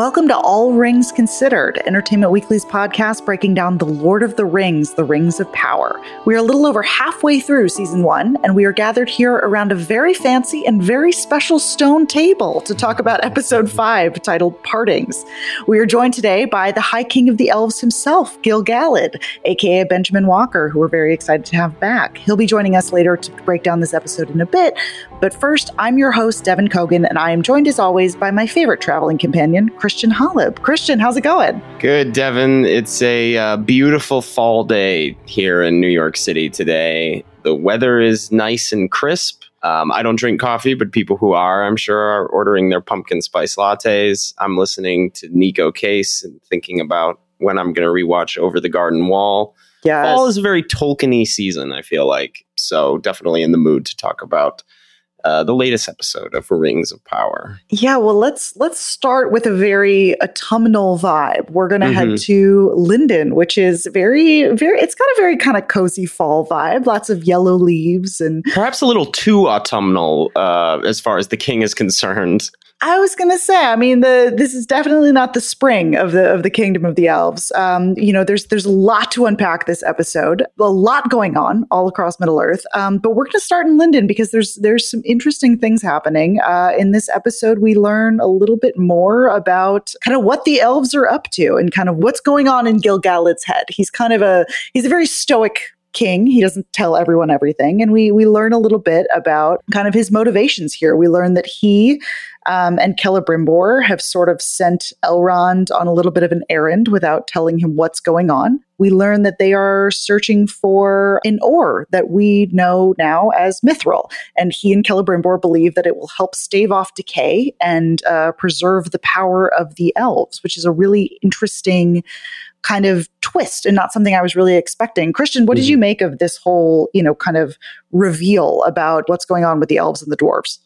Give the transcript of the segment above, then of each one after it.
Welcome to All Rings Considered, Entertainment Weekly's podcast breaking down The Lord of the Rings, The Rings of Power. We are a little over halfway through season one, and we are gathered here around a very fancy and very special stone table to talk about episode five, titled Partings. We are joined today by the High King of the Elves himself, Gil Galad, aka Benjamin Walker, who we're very excited to have back. He'll be joining us later to break down this episode in a bit, but first, I'm your host, Devan Coggan, and I am joined as always by my favorite traveling companion, Christian Holub. Christian, how's it going? Good, Devin. It's a uh, beautiful fall day here in New York City today. The weather is nice and crisp. Um, I don't drink coffee, but people who are, I'm sure, are ordering their pumpkin spice lattes. I'm listening to Neko Case and thinking about when I'm going to rewatch Over the Garden Wall. Yeah, Fall is a very Tolkien season, I feel like. So definitely in the mood to talk about uh, the latest episode of Rings of Power. Yeah, well, let's let's start with a very autumnal vibe. We're going to mm-hmm. head to Lindon, which is very very. It's got a very kind of cozy fall vibe. Lots of yellow leaves and perhaps a little too autumnal uh, as far as the king is concerned. I was gonna say, I mean, the this is definitely not the spring of the of the kingdom of the elves. Um, you know, there's there's a lot to unpack this episode, a lot going on all across Middle Earth. Um, but we're gonna start in Lindon because there's there's some interesting things happening. Uh, in this episode, we learn a little bit more about kind of what the elves are up to and kind of what's going on in Gil Galad's head. He's kind of a he's a very stoic king. He doesn't tell everyone everything. And we we learn a little bit about kind of his motivations here. We learn that he um, and Celebrimbor have sort of sent Elrond on a little bit of an errand without telling him what's going on. We learn that they are searching for an ore that we know now as mithril. And he and Celebrimbor believe that it will help stave off decay and uh, preserve the power of the elves, which is a really interesting kind of twist and not something I was really expecting. Christian, what mm-hmm. did you make of this whole, you know, kind of reveal about what's going on with the elves and the dwarves?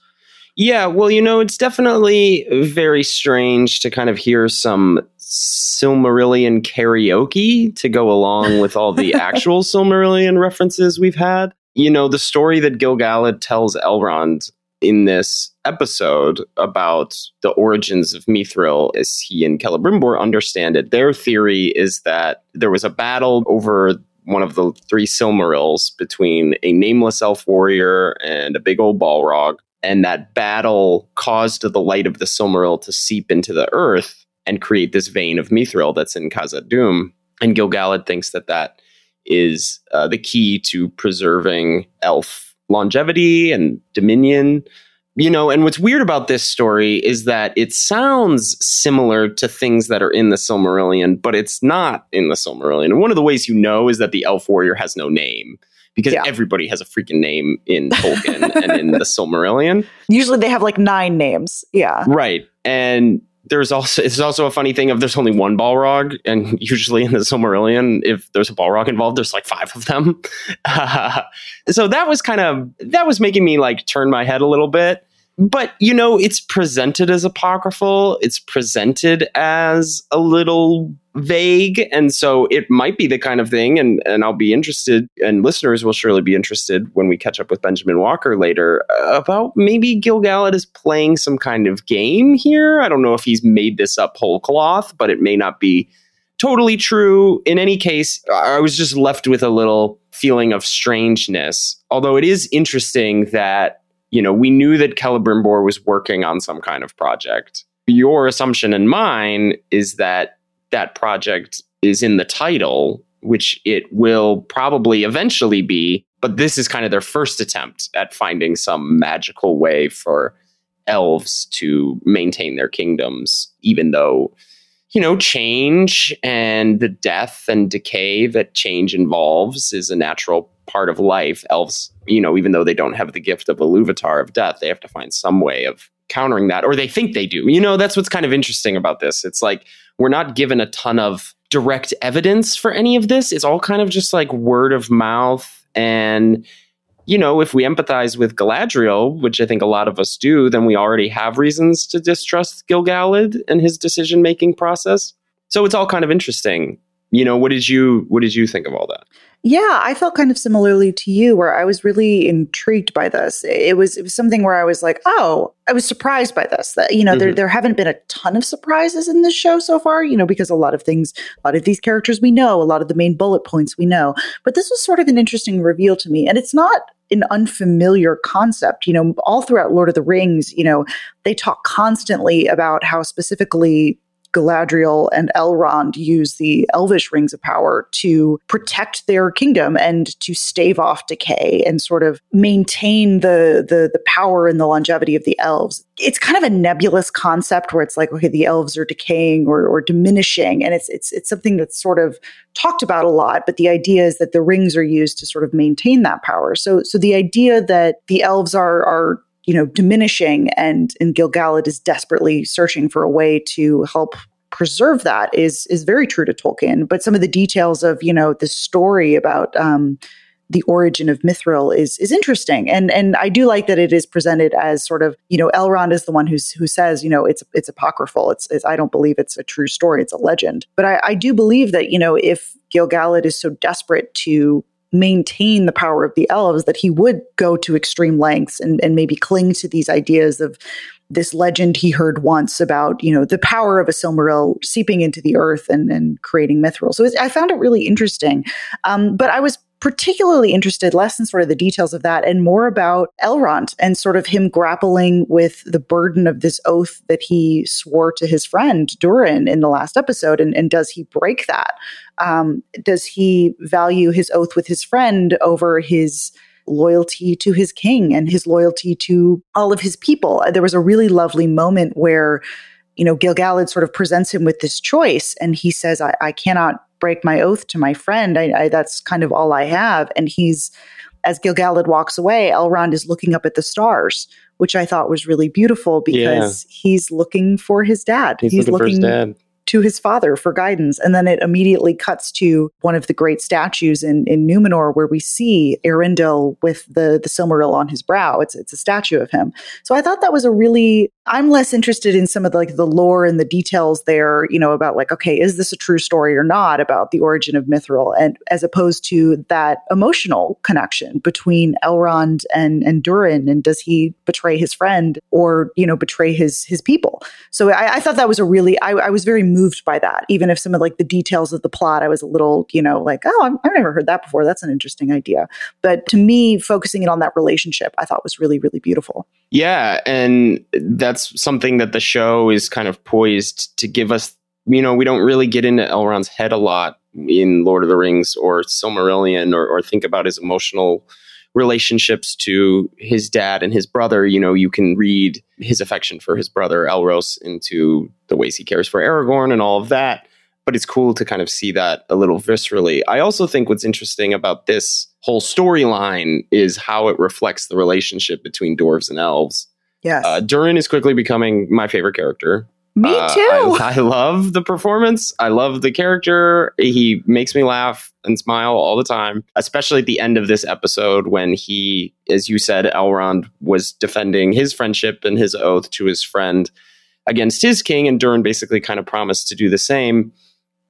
Yeah, well, you know, it's definitely very strange to kind of hear some Silmarillion karaoke to go along with all the actual Silmarillion references we've had. You know, the story that Gil-galad tells Elrond in this episode about the origins of Mithril as he and Celebrimbor understand it. Their theory is that there was a battle over one of the three Silmarils between a nameless elf warrior and a big old Balrog and that battle caused the light of the Silmaril to seep into the earth and create this vein of mithril that's in Khazad-dûm. And Gil-galad thinks that that is uh, the key to preserving elf longevity and dominion. You know, and what's weird about this story is that it sounds similar to things that are in the Silmarillion, but it's not in the Silmarillion. And one of the ways you know is that the elf warrior has no name because yeah. everybody has a freaking name in Tolkien and in the Silmarillion. Usually they have like nine names. Yeah. Right. And there's also it's also a funny thing of there's only one Balrog, and usually in the Silmarillion, if there's a Balrog involved, there's like five of them. Uh, so that was kind of that was making me like turn my head a little bit but you know it's presented as apocryphal it's presented as a little vague and so it might be the kind of thing and and I'll be interested and listeners will surely be interested when we catch up with Benjamin Walker later uh, about maybe Gil-galad is playing some kind of game here I don't know if he's made this up whole cloth but it may not be totally true in any case I was just left with a little feeling of strangeness although it is interesting that you know, we knew that Celebrimbor was working on some kind of project. Your assumption and mine is that that project is in the title, which it will probably eventually be. But this is kind of their first attempt at finding some magical way for elves to maintain their kingdoms, even though, you know, change and the death and decay that change involves is a natural part of life. Elves, you know, even though they don't have the gift of Iluvatar of death, they have to find some way of countering that, or they think they do. You know, that's what's kind of interesting about this. It's like we're not given a ton of direct evidence for any of this. It's all kind of just like word of mouth. And, you know, if we empathize with Galadriel, which I think a lot of us do, then we already have reasons to distrust Gil-galad and his decision making process. So it's all kind of interesting. You know, what did you what did you think of all that? Yeah, I felt kind of similarly to you where I was really intrigued by this. It was it was something where I was like, "Oh, I was surprised by this." That you know, mm-hmm. there there haven't been a ton of surprises in this show so far, you know, because a lot of things, a lot of these characters we know, a lot of the main bullet points we know. But this was sort of an interesting reveal to me, and it's not an unfamiliar concept. You know, all throughout Lord of the Rings, you know, they talk constantly about how specifically Galadriel and Elrond use the elvish rings of power to protect their kingdom and to stave off decay and sort of maintain the, the, the power and the longevity of the elves. It's kind of a nebulous concept where it's like, okay, the elves are decaying or, or diminishing. And it's, it's, it's something that's sort of talked about a lot, but the idea is that the rings are used to sort of maintain that power. So, so the idea that the elves are, are you know, diminishing and, and Gil-galad is desperately searching for a way to help preserve that is is very true to Tolkien. But some of the details of, you know, the story about um, the origin of Mithril is is interesting, and and I do like that it is presented as sort of you know Elrond is the one who's who says you know it's it's apocryphal. It's, it's I don't believe it's a true story. It's a legend, but I, I do believe that you know if Gil-galad is so desperate to maintain the power of the elves that he would go to extreme lengths and, and maybe cling to these ideas of this legend he heard once about you know the power of a silmaril seeping into the earth and, and creating mithril so i found it really interesting um, but i was particularly interested less in sort of the details of that and more about Elrond and sort of him grappling with the burden of this oath that he swore to his friend Durin in the last episode. And, and does he break that? Um, does he value his oath with his friend over his loyalty to his king and his loyalty to all of his people? There was a really lovely moment where you know, Gil-galad sort of presents him with this choice, and he says, I, I cannot break my oath to my friend. I, I, that's kind of all I have. And he's, as Gil-galad walks away, Elrond is looking up at the stars, which I thought was really beautiful because yeah. he's looking for his dad. He's, he's looking, looking for his dad to his father for guidance. And then it immediately cuts to one of the great statues in, in Numenor where we see Eärendil with the, the Silmaril on his brow. It's, it's a statue of him. So I thought that was a really, I'm less interested in some of the, like the lore and the details there, you know, about like, okay, is this a true story or not about the origin of Mithril? And as opposed to that emotional connection between Elrond and, and Durin. And does he betray his friend or, you know, betray his, his people? So I, I thought that was a really, I, I was very moved by that. Even if some of like the details of the plot, I was a little, you know, like, oh, I've, I've never heard that before. That's an interesting idea. But to me, focusing it on that relationship, I thought was really, really beautiful. Yeah, and that's something that the show is kind of poised to give us. You know, we don't really get into Elrond's head a lot in Lord of the Rings or Silmarillion, or, or think about his emotional relationships to his dad and his brother, you know, you can read his affection for his brother Elros into the ways he cares for Aragorn and all of that. But it's cool to kind of see that a little viscerally. I also think what's interesting about this whole storyline is how it reflects the relationship between dwarves and elves. Yes. Uh, Durin is quickly becoming my favorite character. Me uh, too. I, I, love the performance. I love the character. He makes me laugh and smile all the time, especially at the end of this episode when he, as you said, Elrond was defending his friendship and his oath to his friend against his king, and Durin basically kind of promised to do the same.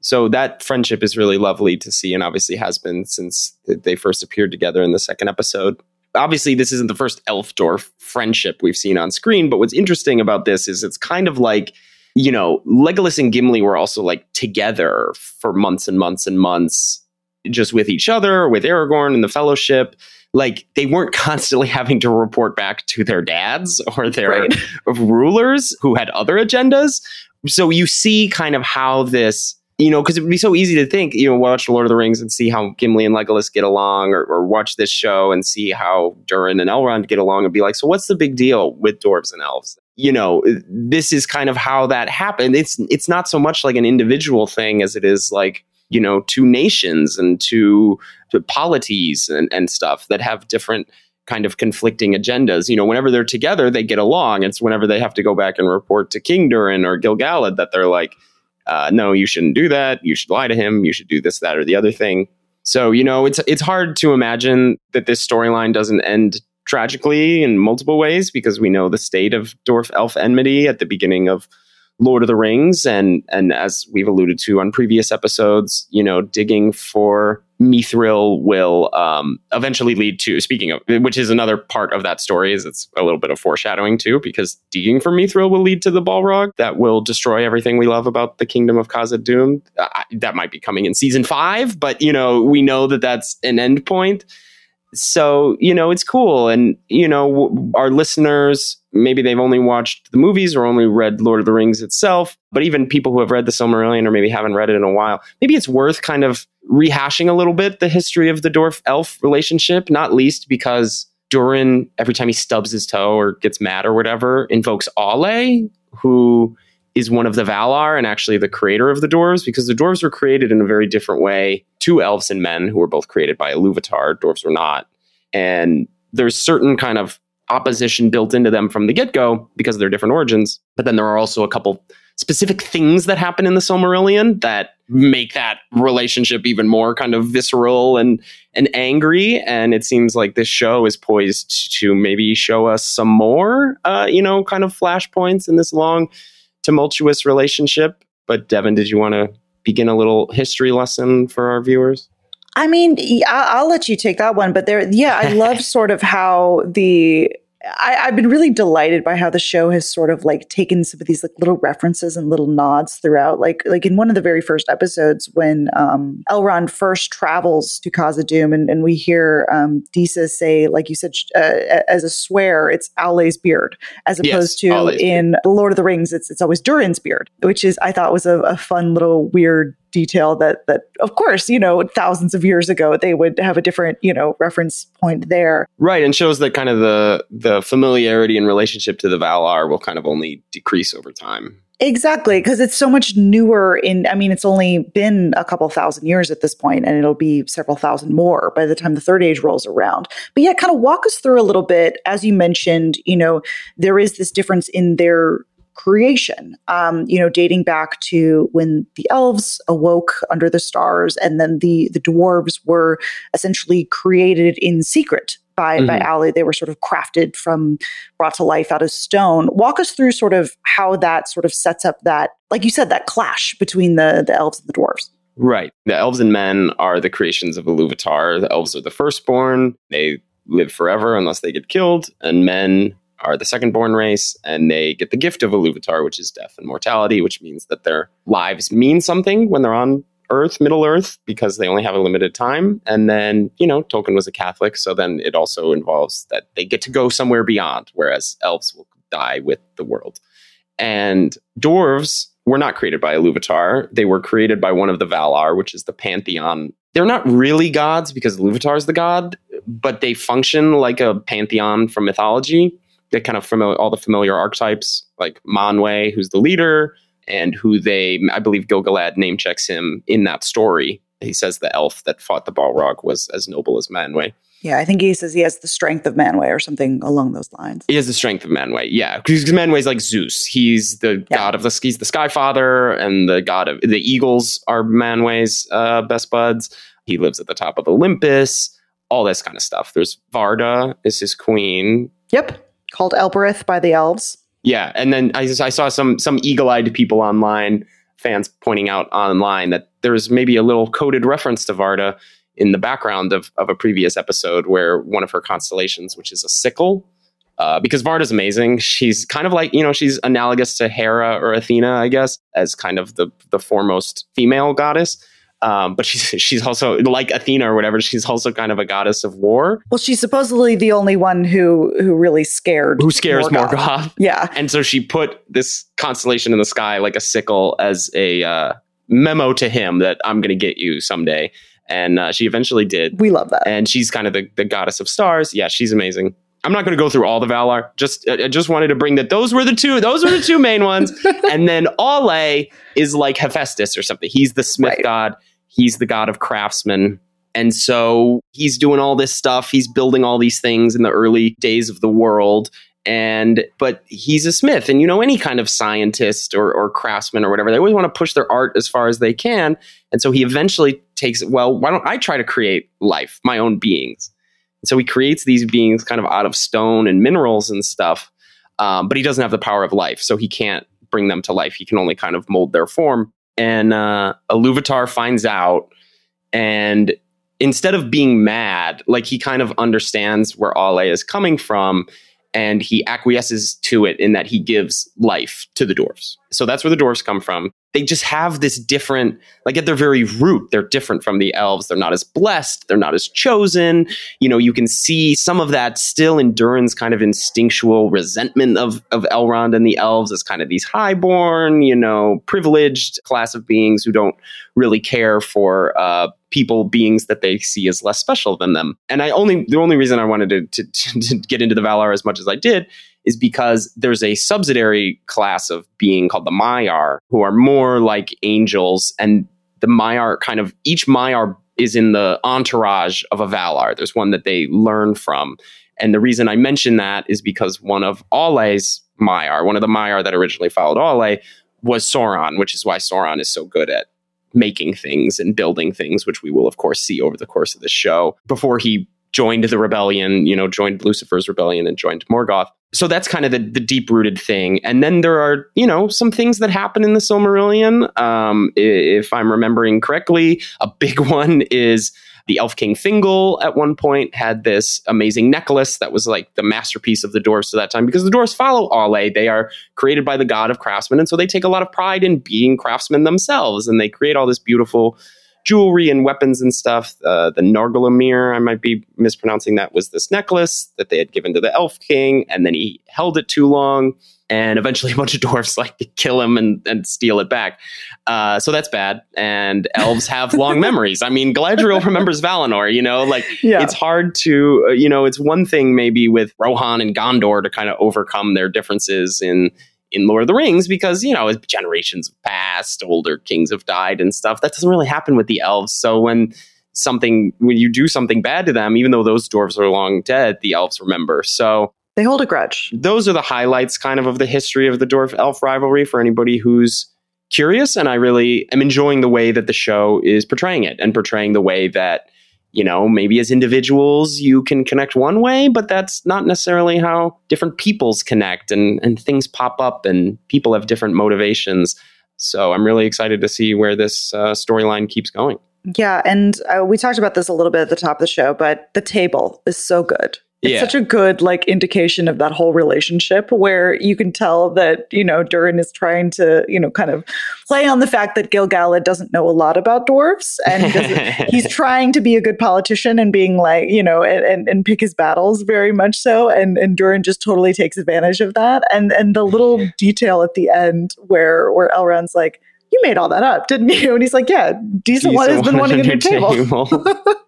So that friendship is really lovely to see, and obviously has been since they first appeared together in the second episode obviously this isn't the first elf dwarf friendship we've seen on screen but what's interesting about this is it's kind of like you know, Legolas and Gimli were also like together for months and months and months, just with each other, with Aragorn and the Fellowship. Like they weren't constantly having to report back to their dads or their right. rulers who had other agendas. So you see kind of how this you know, because it would be so easy to think, you know, watch Lord of the Rings and see how Gimli and Legolas get along, or, or, watch this show and see how Durin and Elrond get along, and be like, so what's the big deal with dwarves and elves? you know, this is kind of how that happened. It's it's not so much like an individual thing as it is like you know two nations and two, two polities and, and stuff that have different kind of conflicting agendas. You know, whenever they're together, they get along. It's whenever they have to go back and report to King Durin or Gil-galad that they're like, uh, no, you shouldn't do that. You should lie to him. You should do this, that, or the other thing. So you know, it's it's hard to imagine that this storyline doesn't end tragically in multiple ways because we know the state of dwarf elf enmity at the beginning of Lord of the Rings, and and as we've alluded to on previous episodes, you know, digging for Mithril will um, eventually lead to. Speaking of, which is another part of that story, is it's a little bit of foreshadowing too, because digging for Mithril will lead to the Balrog that will destroy everything we love about the kingdom of Khazad-dûm. Uh, that might be coming in season five, but you know, we know that that's an end point so you know it's cool and you know w- our listeners maybe they've only watched the movies or only read lord of the rings itself but even people who have read the silmarillion or maybe haven't read it in a while maybe it's worth kind of rehashing a little bit the history of the dwarf elf relationship not least because durin every time he stubs his toe or gets mad or whatever invokes Aule, who is one of the Valar and actually the creator of the dwarves because the dwarves were created in a very different way to elves and men who were both created by Iluvatar. Dwarves were not. And there's certain kind of opposition built into them from the get go because of their different origins. But then there are also a couple specific things that happen in the Silmarillion that make that relationship even more kind of visceral and and angry. And it seems like this show is poised to maybe show us some more, uh, you know, kind of flashpoints in this long tumultuous relationship. But Devan, did you want to begin a little history lesson for our viewers? I mean, I'll let you take that one, but there, yeah, I love sort of how the I, have been really delighted by how the show has sort of like taken some of these like little references and little nods throughout. Like like in one of the very first episodes when um, Elrond first travels to Khazad-dûm and, and we hear um, Disa say, like you said, uh, as a swear, it's Aule's beard, as opposed yes, to Aule's in beard. The Lord of the Rings, it's it's always Durin's beard, which is I thought was a, a fun little weird detail that that of course you know thousands of years ago they would have a different you know reference point there right and shows that kind of the the familiarity and relationship to the valar will kind of only decrease over time Exactly, because it's so much newer in I mean it's only been a couple thousand years at this point and it'll be several thousand more by the time the third age rolls around. But yeah, kind of walk us through a little bit as you mentioned, you know, there is this difference in their creation, um, you know, dating back to when the elves awoke under the stars, and then the the dwarves were essentially created in secret by mm-hmm. by Aule. They were sort of crafted from brought to life out of stone. Walk us through sort of how that sort of sets up that, like you said, that clash between the the elves and the dwarves. Right. The elves and men are the creations of Iluvatar. The elves are the firstborn. They live forever unless they get killed, and men are the second born race, and they get the gift of Iluvatar, which is death and mortality, which means that their lives mean something when they're on Earth, Middle Earth, because they only have a limited time. And then, you know, Tolkien was a Catholic, so then it also involves that they get to go somewhere beyond, whereas elves will die with the world. And dwarves were not created by Iluvatar. They were created by one of the Valar, which is the pantheon. They're not really gods because Iluvatar is the god, but they function like a pantheon from mythology they kind of familiar all the familiar archetypes like Manwe, who's the leader, and who they I believe Gil-galad name checks him in that story. He says the elf that fought the Balrog was as noble as Manwe. Yeah, I think he says he has the strength of Manwe or something along those lines. He has the strength of Manwe, yeah. Because Manwe's like Zeus. He's the yeah. god of the he's the Sky Father, and the god of the eagles are Manwe's uh, best buds. He lives at the top of Olympus. All this kind of stuff. There's Varda is his queen. Yep called Elbereth by the elves. Yeah, and then I, I saw some some eagle-eyed people online, fans pointing out online that there's maybe a little coded reference to Varda in the background of, of a previous episode where one of her constellations, which is a sickle, uh, because Varda's amazing. She's kind of like, you know, she's analogous to Hera or Athena, I guess, as kind of the, the foremost female goddess. Um, but she's she's also like Athena or whatever. She's also kind of a goddess of war. Well, she's supposedly the only one who who really scared who scares Morgoth. Morgoth. Yeah, and so she put this constellation in the sky like a sickle as a uh, memo to him that I'm going to get you someday. And uh, she eventually did. We love that. And she's kind of the, the goddess of stars. Yeah, she's amazing. I'm not going to go through all the Valar. Just I just wanted to bring that those were the two. Those were the two main ones. and then Aule is like Hephaestus or something. He's the smith right. god He's the god of craftsmen. And so he's doing all this stuff. He's building all these things in the early days of the world. And, but he's a smith. And, you know, any kind of scientist or, or craftsman or whatever, they always want to push their art as far as they can. And so he eventually takes, well, why don't I try to create life, my own beings? And so he creates these beings kind of out of stone and minerals and stuff. Um, but he doesn't have the power of life. So he can't bring them to life. He can only kind of mold their form. And uh, Iluvatar finds out, and instead of being mad, like he kind of understands where Aule is coming from, and he acquiesces to it in that he gives life to the dwarves. So that's where the dwarves come from. They just have this different like at their very root they're different from the elves. They're not as blessed. They're not as chosen. You know you can see some of that still in durin's kind of instinctual resentment of of elrond and the elves as kind of these highborn you know privileged class of beings who don't really care for uh, people beings that they see as less special than them and i only the only reason i wanted to, to, to get into the valar as much as i did is because there's a subsidiary class of being called the Maiar, who are more like angels, and the Maiar kind of each Maiar is in the entourage of a Valar. There's one that they learn from. And the reason I mention that is because one of Aule's Maiar, one of the Maiar that originally followed Aule, was Sauron, which is why Sauron is so good at making things and building things, which we will, of course, see over the course of the show before he joined the rebellion, you know, joined Lucifer's rebellion and joined Morgoth so that's kind of the, the deep rooted thing. And then there are, you know, some things that happen in the Silmarillion. Um, if I'm remembering correctly, a big one is the Elf King Thingol at one point had this amazing necklace that was like the masterpiece of the dwarves to that time because the dwarves follow Aule. They are created by the god of craftsmen. And so they take a lot of pride in being craftsmen themselves. And they create all this beautiful jewelry and weapons and stuff. Uh, the Nargalamir, I might be mispronouncing that, was this necklace that they had given to the Elf King, and then he held it too long, and eventually a bunch of dwarfs like to kill him and, and steal it back. Uh, so that's bad. And elves have long memories. I mean, Galadriel remembers Valinor. You know, like yeah. it's hard to, uh, you know, it's one thing maybe with Rohan and Gondor to kind of overcome their differences in in Lord of the Rings because, you know, generations have passed, older kings have died and stuff. That doesn't really happen with the elves. So when something, when you do something bad to them, even though those dwarves are long dead, the elves remember. So they hold a grudge. Those are the highlights kind of of the history of the dwarf elf rivalry for anybody who's curious. And I really am enjoying the way that the show is portraying it and portraying the way that you know, maybe as individuals you can connect one way, but that's not necessarily how different peoples connect and, and things pop up and people have different motivations. So I'm really excited to see where this uh, storyline keeps going. Yeah. And uh, we talked about this a little bit at the top of the show, but the table is so good. It's yeah. such a good like indication of that whole relationship where you can tell that, you know, Durin is trying to, you know, kind of play on the fact that Gil-galad doesn't know a lot about dwarves and he he's trying to be a good politician and being like, you know, and, and, and pick his battles very much so. And, and Durin just totally takes advantage of that. And, and the little detail at the end where, where Elrond's like, you made all that up, didn't you? And he's like, yeah, decent, decent one has been wanting a new table. table.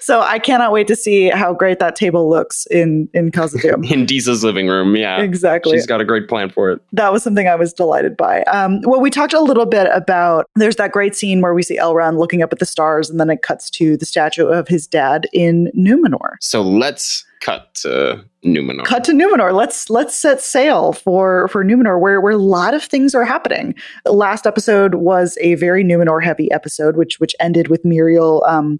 so I cannot wait to see how great that table looks in in Khazad-dûm. in Disa's living room, yeah, exactly. She's got a great plan for it. That was something I was delighted by. Um, well, we talked a little bit about. There's that great scene where we see Elrond looking up at the stars, and then it cuts to the statue of his dad in Numenor. So let's cut to Numenor. Cut to Numenor. Let's let's set sail for for Numenor, where where a lot of things are happening. The last episode was a very Numenor heavy episode, which which ended with Miriel um,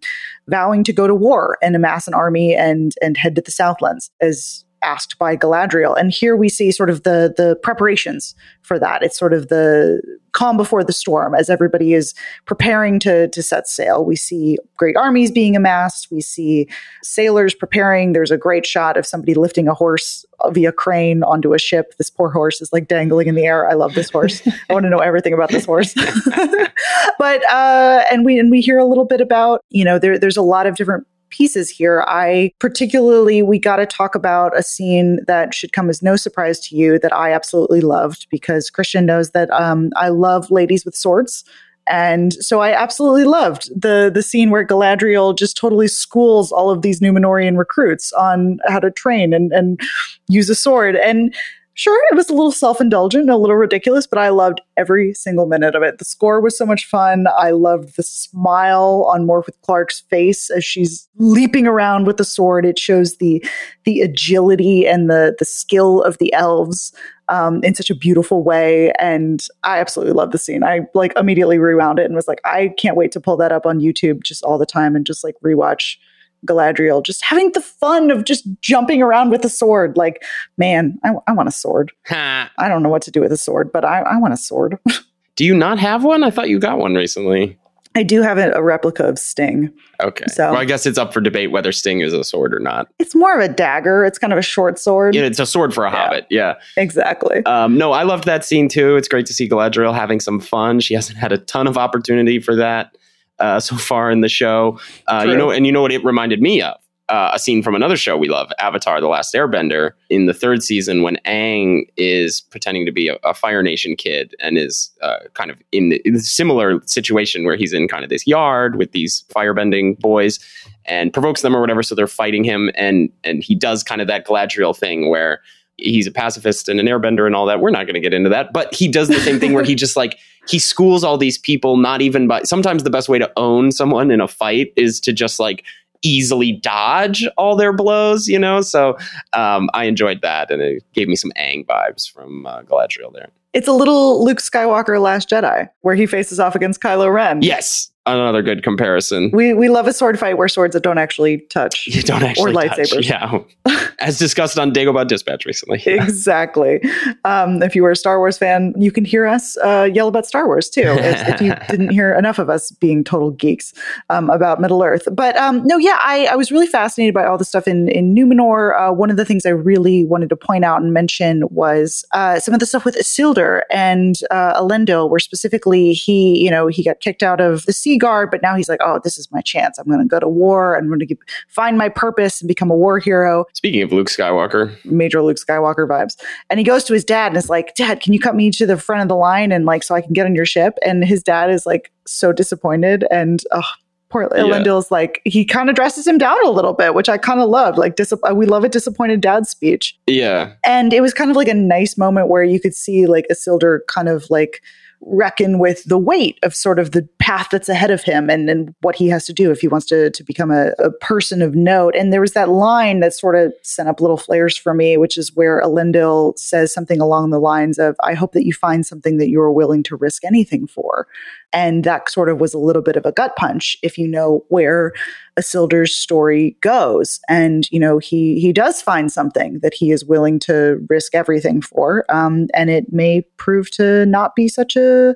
vowing to go to war and amass an army and and head to the Southlands as asked by Galadriel. And here we see sort of the the preparations for that. It's sort of the calm before the storm as everybody is preparing to to set sail. We see great armies being amassed. We see sailors preparing. There's a great shot of somebody lifting a horse via crane onto a ship. This poor horse is like dangling in the air. I love this horse. I want to know everything about this horse. but uh, and we and we hear a little bit about you know there there's a lot of different pieces here. I particularly, we got to talk about a scene that should come as no surprise to you that I absolutely loved because Christian knows that um, I love ladies with swords. And so I absolutely loved the the scene where Galadriel just totally schools all of these Numenorian recruits on how to train and, and use a sword. And sure, it was a little self indulgent a little ridiculous, but I loved every single minute of it. The score was so much fun. I loved the smile on Morfydd Clark's face as she's leaping around with the sword. It shows the the agility and the the skill of the elves um, in such a beautiful way. And I absolutely love the scene. I like immediately rewound it and was like, I can't wait to pull that up on YouTube just all the time and just like rewatch Galadriel just having the fun of just jumping around with a sword. Like, man, I, I want a sword. I don't know what to do with a sword, but I, I want a sword. do you not have one? I thought you got one recently. I do have a, a replica of Sting. Okay. So- well, I guess it's up for debate whether Sting is a sword or not. It's more of a dagger. It's kind of a short sword. Yeah, it's a sword for a Yeah. hobbit. Yeah. Exactly. Um, no, I loved that scene too. It's great to see Galadriel having some fun. She hasn't had a ton of opportunity for that uh, so far in the show. Uh, you know, and you know what it reminded me of? Uh, a scene from another show we love, Avatar: The Last Airbender, in the third season when Aang is pretending to be a, a Fire Nation kid and is uh, kind of in, the, in a similar situation where he's in kind of this yard with these firebending boys and provokes them or whatever, so they're fighting him, and and he does kind of that Galadriel thing where he's a pacifist and an airbender and all that. We're not going to get into that, but he does the same thing where he just like he schools all these people. Not even by sometimes the best way to own someone in a fight is to just like easily dodge all their blows, you know. So um, I enjoyed that, and it gave me some Aang vibes from uh, Galadriel there. It's a little Luke Skywalker Last Jedi where he faces off against Kylo Ren. Yes, another good comparison. We we love a sword fight where swords that don't actually touch. You don't actually Or touch. lightsabers. yeah, as discussed on Dagobah Dispatch recently. exactly. Um, if you were a Star Wars fan, you can hear us uh, yell about Star Wars too. If, if you didn't hear enough of us being total geeks um, about Middle Earth, but um, no, yeah, I, I was really fascinated by all the stuff in in Numenor. Uh, one of the things I really wanted to point out and mention was uh, some of the stuff with Isildur and uh, Elendil, where specifically he, you know, he got kicked out of the Sea Guard, but now he's like, oh, this is my chance. I'm going to go to war. I'm going to find my purpose and become a war hero Speaking of Luke Skywalker, major Luke Skywalker vibes. And he goes to his dad and is like, Dad, can you cut me to the front of the line and like so I can get on your ship? And his dad is like so disappointed. And oh, poor Yeah. Elendil's like, he kind of dresses him down a little bit, which I kind of loved. Like, dis- we love a disappointed dad speech. yeah, And it was kind of like a nice moment where you could see like Isildur kind of like reckon with the weight of sort of the path that's ahead of him and, and what he has to do if he wants to, to become a, a person of note. And there was that line that sort of sent up little flares for me, which is where Elendil says something along the lines of, I hope that you find something that you're willing to risk anything for. And that sort of was a little bit of a gut punch if you know where Isildur's story goes. And, you know, he he does find something that he is willing to risk everything for. Um, and it may prove to not be such a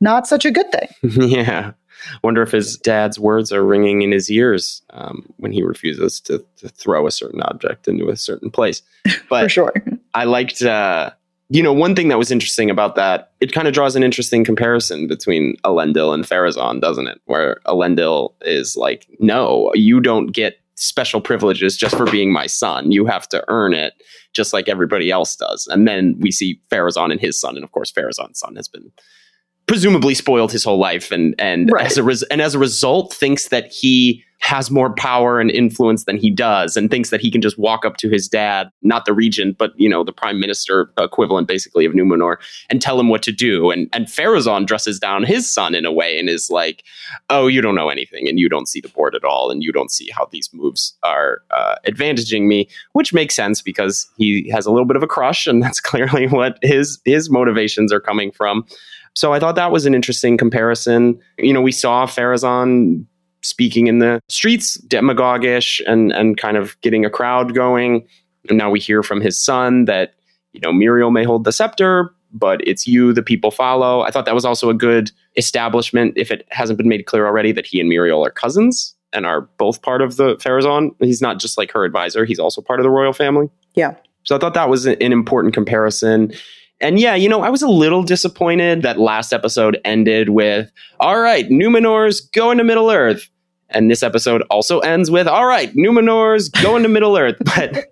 not such a good thing. yeah. Wonder if his dad's words are ringing in his ears um, when he refuses to, to throw a certain object into a certain place. But for sure. I liked, uh, you know, one thing that was interesting about that, it kind of draws an interesting comparison between Elendil and Pharazon, doesn't it? Where Elendil is like, no, you don't get special privileges just for being my son. You have to earn it just like everybody else does. And then we see Pharazon and his son, and of course, Pharazon's son has been presumably spoiled his whole life and and Right. as a res- and as a result thinks that he has more power and influence than he does and thinks that he can just walk up to his dad not the regent but you know the prime minister equivalent basically of Numenor and tell him what to do and and Pharazon dresses down his son in a way and is like oh you don't know anything and you don't see the board at all and you don't see how these moves are uh, advantaging me which makes sense because he has a little bit of a crush and that's clearly what his his motivations are coming from so I thought that was an interesting comparison. You know, we saw Pharazon speaking in the streets, demagoguish and and kind of getting a crowd going. And now we hear from his son that, you know, Miriel may hold the scepter, but it's you the people follow. I thought that was also a good establishment, if it hasn't been made clear already, that he and Miriel are cousins and are both part of the Pharazon. He's not just like her advisor, he's also part of the royal family. Yeah. So I thought that was an important comparison. And yeah, you know, I was a little disappointed that last episode ended with, all right, Numenor's going to Middle Earth. And this episode also ends with, all right, Numenor's going to Middle Earth. But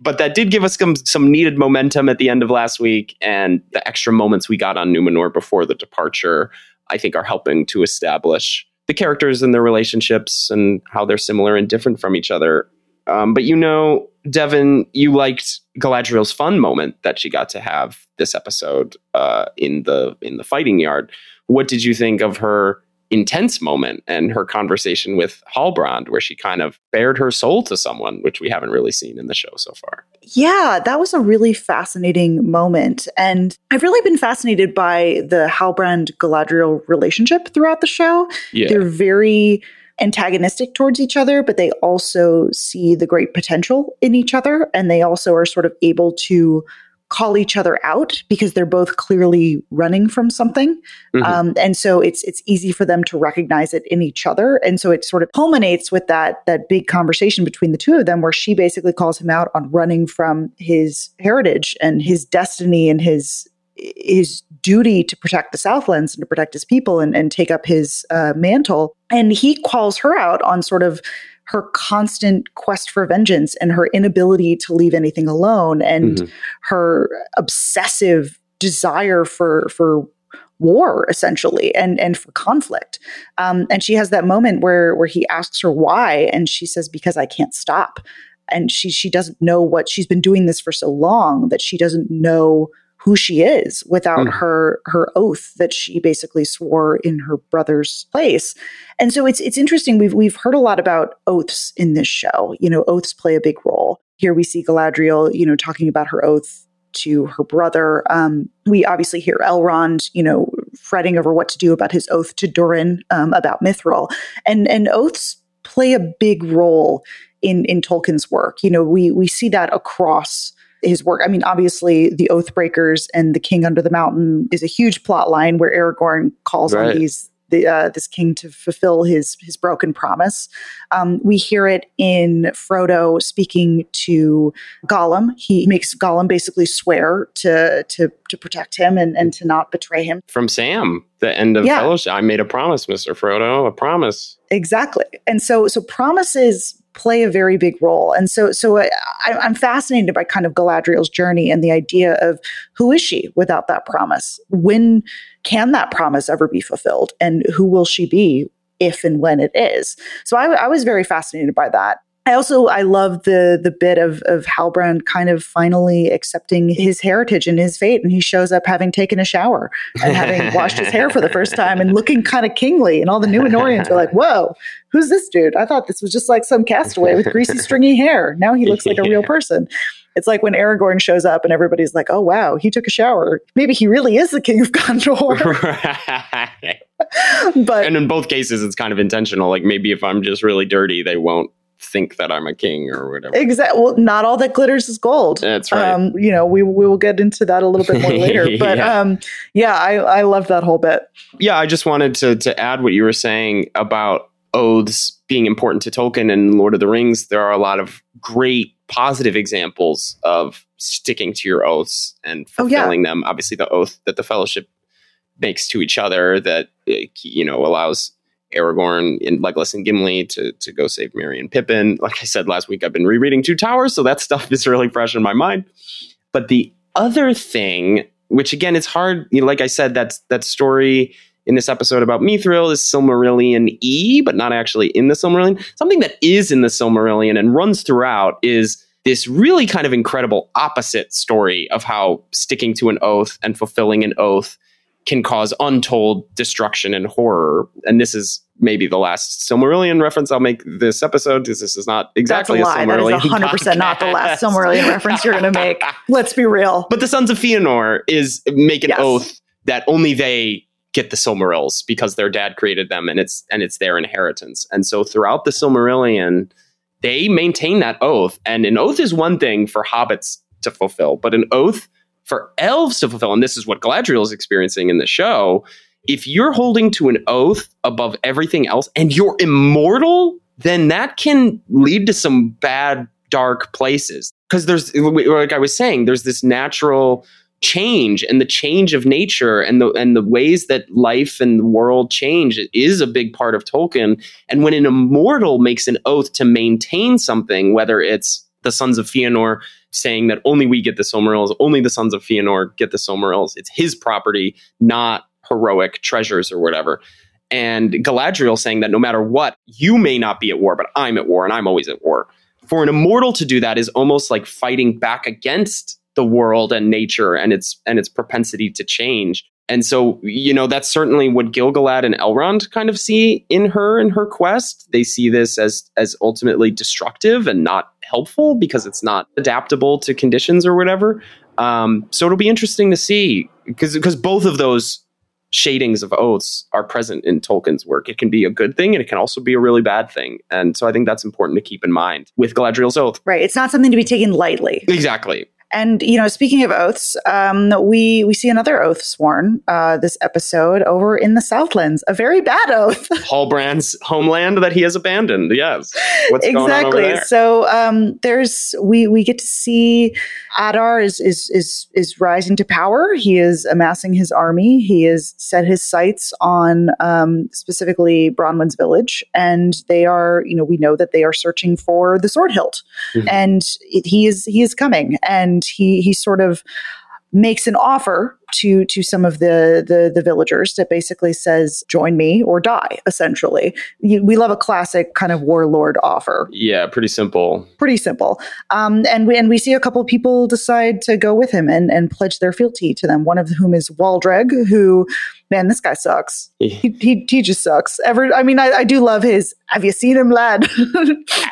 but that did give us some some needed momentum at the end of last week. And the extra moments we got on Numenor before the departure, I think are helping to establish the characters and their relationships and how they're similar and different from each other. Um, but you know, Devan, you liked Galadriel's fun moment that she got to have this episode uh, in the in the fighting yard. What did you think of her intense moment and her conversation with Halbrand, where she kind of bared her soul to someone, which we haven't really seen in the show so far? Yeah, that was a really fascinating moment. And I've really been fascinated by the Halbrand Galadriel relationship throughout the show. Yeah, They're very antagonistic towards each other, but they also see the great potential in each other. And they also are sort of able to call each other out because they're both clearly running from something. Mm-hmm. Um, and so it's it's easy for them to recognize it in each other. And so it sort of culminates with that that big conversation between the two of them where she basically calls him out on running from his heritage and his destiny and his his duty to protect the Southlands and to protect his people and, and take up his uh, mantle. And he calls her out on sort of her constant quest for vengeance and her inability to leave anything alone and mm-hmm. her obsessive desire for for war essentially and and for conflict um, and she has that moment where where he asks her why and she says because i can't stop and she she doesn't know what she's been doing this for so long that she doesn't know who she is without mm. her her oath that she basically swore in her brother's place. And so it's it's interesting. We've we've heard a lot about oaths in this show. You know, oaths play a big role. Here we see Galadriel, you know, talking about her oath to her brother. Um, we obviously hear Elrond, you know, fretting over what to do about his oath to Durin um, about Mithril, and and oaths play a big role in in Tolkien's work. You know, we we see that across his work. I mean, obviously, the Oathbreakers and the King Under the Mountain is a huge plot line where Aragorn calls right. on these the, uh, this king to fulfill his his broken promise. Um, we hear it in Frodo speaking to Gollum. He makes Gollum basically swear to to to protect him and, and to not betray him. From Sam, the end of yeah. Fellowship, I made a promise, Mister Frodo, a promise. Exactly, and so so promises play a very big role. And so, so I, am fascinated by kind of Galadriel's journey and the idea of who is she without that promise? When can that promise ever be fulfilled? And who will she be if and when it is? So I, I was very fascinated by that. I also I love the the bit of of Halbrand kind of finally accepting his heritage and his fate, and he shows up having taken a shower and having washed his hair for the first time and looking kind of kingly, and all the Numenorians are like, "Whoa, who's this dude? I thought this was just like some castaway with greasy, stringy hair. Now he looks like a real person." It's like when Aragorn shows up and everybody's like, "Oh wow, he took a shower. Maybe he really is the king of Gondor." but and in both cases, it's kind of intentional. Like maybe if I'm just really dirty, they won't think that I'm a king or whatever. Exactly. Well, not all that glitters is gold. That's right. Um, you know, we we will get into that a little bit more later. But yeah. um, yeah, I I love that whole bit. Yeah, I just wanted to to add what you were saying about oaths being important to Tolkien and Lord of the Rings. There are a lot of great positive examples of sticking to your oaths and fulfilling oh, yeah. them. Obviously, the oath that the Fellowship makes to each other that you know allows Aragorn in Legolas and Gimli to to go save Merry and Pippin. Like I said last week, I've been rereading Two Towers, so that stuff is really fresh in my mind. But the other thing, which again, it's hard. You know, like I said, that's that story in this episode about Mithril is Silmarillion E, but not actually in the Silmarillion. Something that is in the Silmarillion and runs throughout is this really kind of incredible opposite story of how sticking to an oath and fulfilling an oath can cause untold destruction and horror. And this is maybe the last Silmarillion reference I'll make this episode because this is not exactly That's a, lie. a Silmarillion. That is 100% not the last Silmarillion reference you're going to make. Let's be real. But the Sons of Fëanor is make an yes. oath that only they get the Silmarils because their dad created them and it's and it's their inheritance. And so throughout the Silmarillion, they maintain that oath. And an oath is one thing for hobbits to fulfill, but an oath for elves to fulfill, and this is what Galadriel is experiencing in the show, if you're holding to an oath above everything else and you're immortal, then that can lead to some bad, dark places. Because there's, like I was saying, there's this natural change and the change of nature and the and the ways that life and the world change is a big part of Tolkien. And when an immortal makes an oath to maintain something, whether it's the Sons of Fëanor saying that only we get the Silmarils, only the Sons of Fëanor get the Silmarils. It's his property, not heroic treasures or whatever. And Galadriel saying that no matter what, you may not be at war, but I'm at war and I'm always at war. For an immortal to do that is almost like fighting back against the world and nature and its and its propensity to change. And so, you know, that's certainly what Gil-galad and Elrond kind of see in her and her quest. They see this as as ultimately destructive and not helpful because it's not adaptable to conditions or whatever. Um, so it'll be interesting to see because because both of those shadings of oaths are present in Tolkien's work. It can be a good thing and it can also be a really bad thing. And so I think that's important to keep in mind with Galadriel's oath. Right. It's not something to be taken lightly. Exactly. And you know, speaking of oaths, um, we we see another oath sworn uh, this episode over in the Southlands. A very bad oath. Halbrand's homeland that he has abandoned. Yes, what's exactly. So um, there's we we get to see Adar is is is is rising to power. He is amassing his army. He has set his sights on um, specifically Bronwyn's village, and they are you know we know that they are searching for the sword hilt, mm-hmm. and it, he is he is coming and he he sort of makes an offer to to some of the, the the, villagers that basically says join me or die essentially. You, we love a classic kind of warlord offer. Yeah pretty simple. Pretty simple. Um, and we and we see a couple of people decide to go with him and and pledge their fealty to them one of whom is Waldreg who man this guy sucks. He, he, he just sucks. Ever i mean I, I do love his have you seen him lad?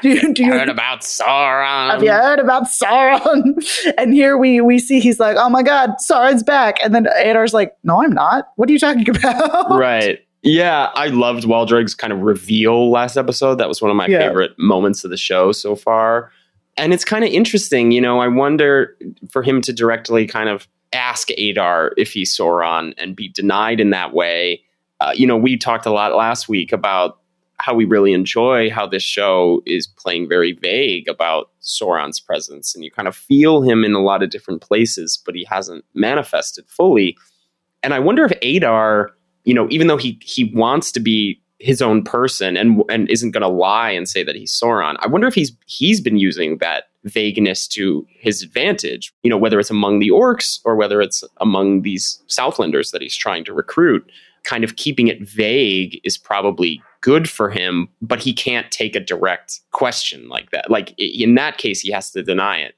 Do, you, do you heard about sauron? Have you heard about sauron? And here we we see he's like oh my god sauron's back. And and then Adar's like, no, I'm not. What are you talking about? Right. Yeah, I loved Waldreg's kind of reveal last episode. That was one of my yeah. favorite moments of the show so far. And it's kind of interesting, you know, I wonder for him to directly kind of ask Adar if he's Sauron and be denied in that way. Uh, you know, we talked a lot last week about how we really enjoy how this show is playing very vague about Sauron's presence, and you kind of feel him in a lot of different places, but he hasn't manifested fully. And I wonder if Adar, you know, even though he he wants to be his own person and and isn't going to lie and say that he's Sauron, I wonder if he's he's been using that vagueness to his advantage. You know, whether it's among the orcs or whether it's among these Southlanders that he's trying to recruit. Kind of keeping it vague is probably good for him, but he can't take a direct question like that. Like in that case, he has to deny it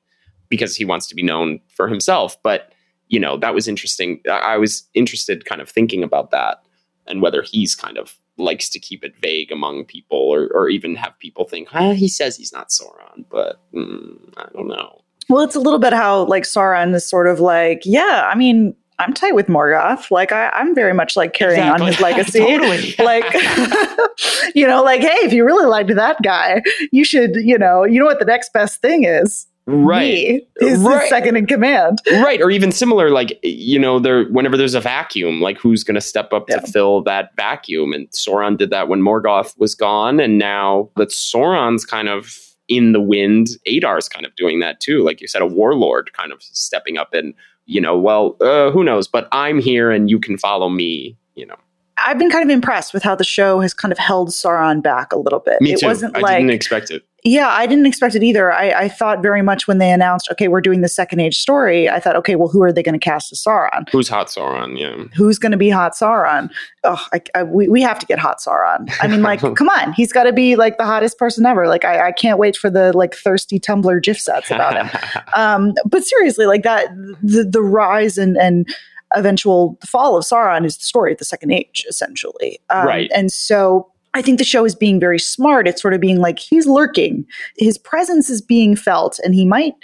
because he wants to be known for himself. But, you know, that was interesting. I was interested kind of thinking about that and whether he's kind of likes to keep it vague among people or, or even have people think, ah, he says he's not Sauron, but mm, I don't know. Well, it's a little bit how like Sauron is sort of like, yeah, I mean, I'm tight with Morgoth. Like I, am very much like carrying exactly. on his legacy. totally. like, you know, like, hey, if you really liked that guy, you should, you know, you know what the next best thing is. Right. Me is right. second in command. Right. Or even similar, like, you know, there whenever there's a vacuum, like who's gonna step up yeah. to fill that vacuum? And Sauron did that when Morgoth was gone, and now that Sauron's kind of in the wind, Adar's kind of doing that too. Like you said, a warlord kind of stepping up and you know, well, uh, who knows? But I'm here and you can follow me, you know. I've been kind of impressed with how the show has kind of held Sauron back a little bit. Me it too. Wasn't like I like, didn't expect it. Yeah, I didn't expect it either. I, I, thought very much when they announced, okay, we're doing the second age story, I thought, okay, well, who are they going to cast as Sauron? Who's Hot Sauron? Yeah. Who's going to be Hot Sauron? Oh, I, I, we, we have to get Hot Sauron. I mean, like, come on. He's got to be like the hottest person ever. Like, I, I can't wait for the like thirsty Tumblr GIF sets about him. um, but seriously, like that, the, the rise and, and, eventual fall of Sauron is the story of the Second Age, essentially. Um, right. And so I think the show is being very smart. It's sort of being like he's lurking. His presence is being felt and he might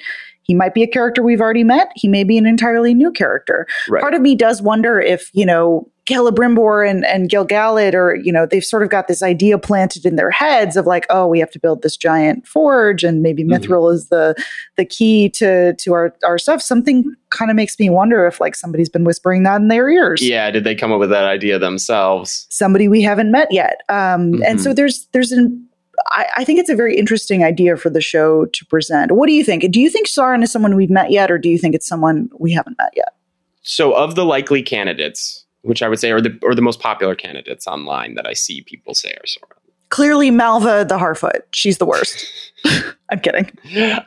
he might be a character we've already met. He may be an entirely new character. Right. Part of me does wonder if, you know, Celebrimbor and, and Gil-galad or, you know, they've sort of got this idea planted in their heads of like, oh, we have to build this giant forge and maybe mm-hmm. Mithril mm-hmm. is the the key to to our, our stuff. Something kind of makes me wonder if like somebody's been whispering that in their ears. Yeah, did they come up with that idea themselves? Somebody we haven't met yet. Um, mm-hmm. and so there's there's an I, I, think it's a very interesting idea for the show to present. What do you think? Do you think Sauron is someone we've met yet, or do you think it's someone we haven't met yet? So, of the likely candidates, which I would say are the or the most popular candidates online that I see people say are Sauron. Clearly, Malva the Harfoot. She's the worst. I'm kidding.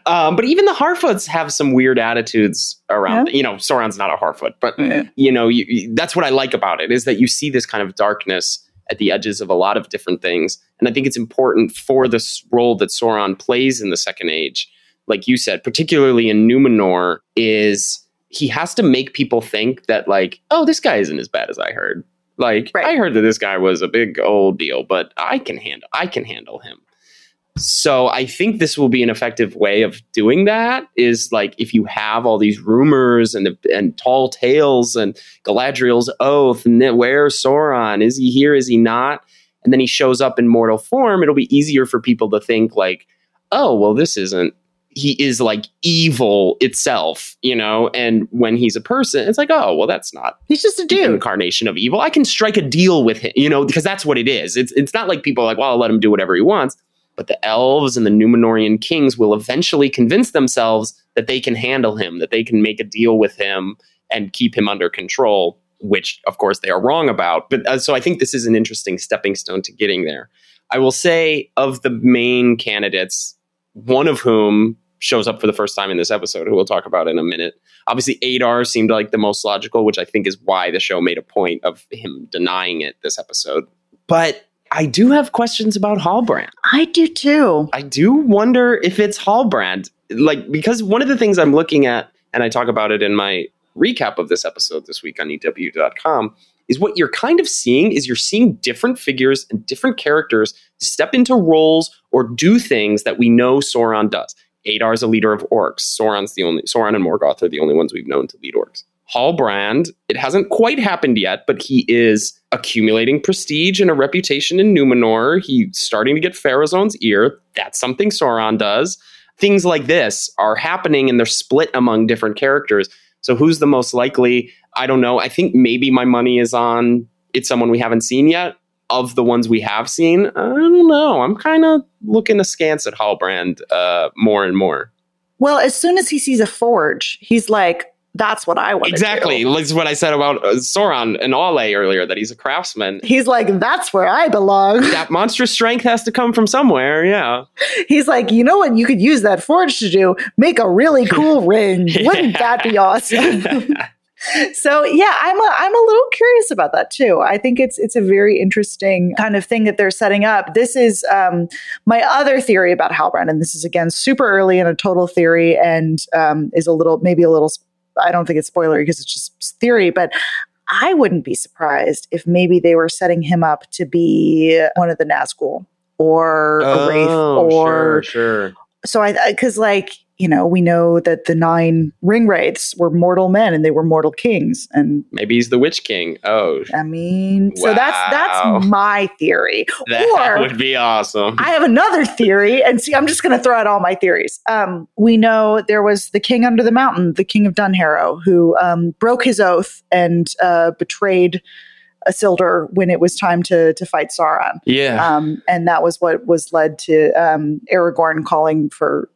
Um, but even the Harfoots have some weird attitudes around. Yeah. You know, Sauron's not a Harfoot, but yeah. you know, you, you, that's what I like about it is that you see this kind of darkness at the edges of a lot of different things. And I think it's important for this role that Sauron plays in the Second Age, like you said, particularly in Numenor, is he has to make people think that, like, oh, this guy isn't as bad as I heard. Like, right. I heard that this guy was a big old deal, but I can handle I can handle him. So I think this will be an effective way of doing that. Is like if you have all these rumors and and tall tales and Galadriel's oath and where's Sauron? Is he here? Is he not? And then he shows up in mortal form. It'll be easier for people to think like, oh, well, this isn't. He is like evil itself, you know. And when he's a person, it's like, oh, well, that's not He's just a dude. incarnation of evil. I can strike a deal with him, you know, because that's what it is. It's it's not like people are like, well, I'll let him do whatever he wants. But the elves and the Numenorian kings will eventually convince themselves that they can handle him, that they can make a deal with him and keep him under control, which of course they are wrong about. But uh, so I think this is an interesting stepping stone to getting there. I will say of the main candidates, one of whom shows up for the first time in this episode, who we'll talk about in a minute. Obviously, Adar seemed like the most logical, which I think is why the show made a point of him denying it this episode. But I do have questions about Halbrand. I do too. I do wonder if it's Halbrand. Like, because one of the things I'm looking at, and I talk about it in my recap of this episode this week on EW.com, is what you're kind of seeing is you're seeing different figures and different characters step into roles or do things that we know Sauron does. Adar's a leader of orcs. Sauron's the only Sauron and Morgoth are the only ones we've known to lead orcs. Halbrand, it hasn't quite happened yet, but he is accumulating prestige and a reputation in Numenor. He's starting to get Pharazon's ear. That's something Sauron does. Things like this are happening and they're split among different characters. So who's the most likely? I don't know. I think maybe my money is on it's someone we haven't seen yet. Of the ones we have seen, I don't know. I'm kind of looking askance at Halbrand uh, more and more. Well, as soon as he sees a forge, he's like, "That's what I want." Exactly. This is what I said about uh, Sauron and Aule earlier, that he's a craftsman. He's like, "That's where I belong." That monstrous strength has to come from somewhere, yeah. He's like, "You know what? You could use that forge to do? Make a really cool ring. Wouldn't that be awesome?" So yeah, I'm a, I'm a little curious about that too. I think it's it's a very interesting kind of thing that they're setting up. This is um, my other theory about Halbrand, and this is again super early in a total theory, and um, is a little maybe a little. I don't think it's spoilery because it's just theory, but I wouldn't be surprised if maybe they were setting him up to be one of the Nazgul or a wraith or Oh, sure, sure. so I because like you know we know that the nine ring wraiths were mortal men and they were mortal kings and Maybe he's the Witch King. Oh, I mean so that's that's my theory that or would be awesome. I have another theory and see I'm just going to throw out all my theories um we know there was the king under the mountain the king of Dunharrow who um broke his oath and uh betrayed Isildur when it was time to to fight Sauron yeah. um, and that was what was led to um, Aragorn calling for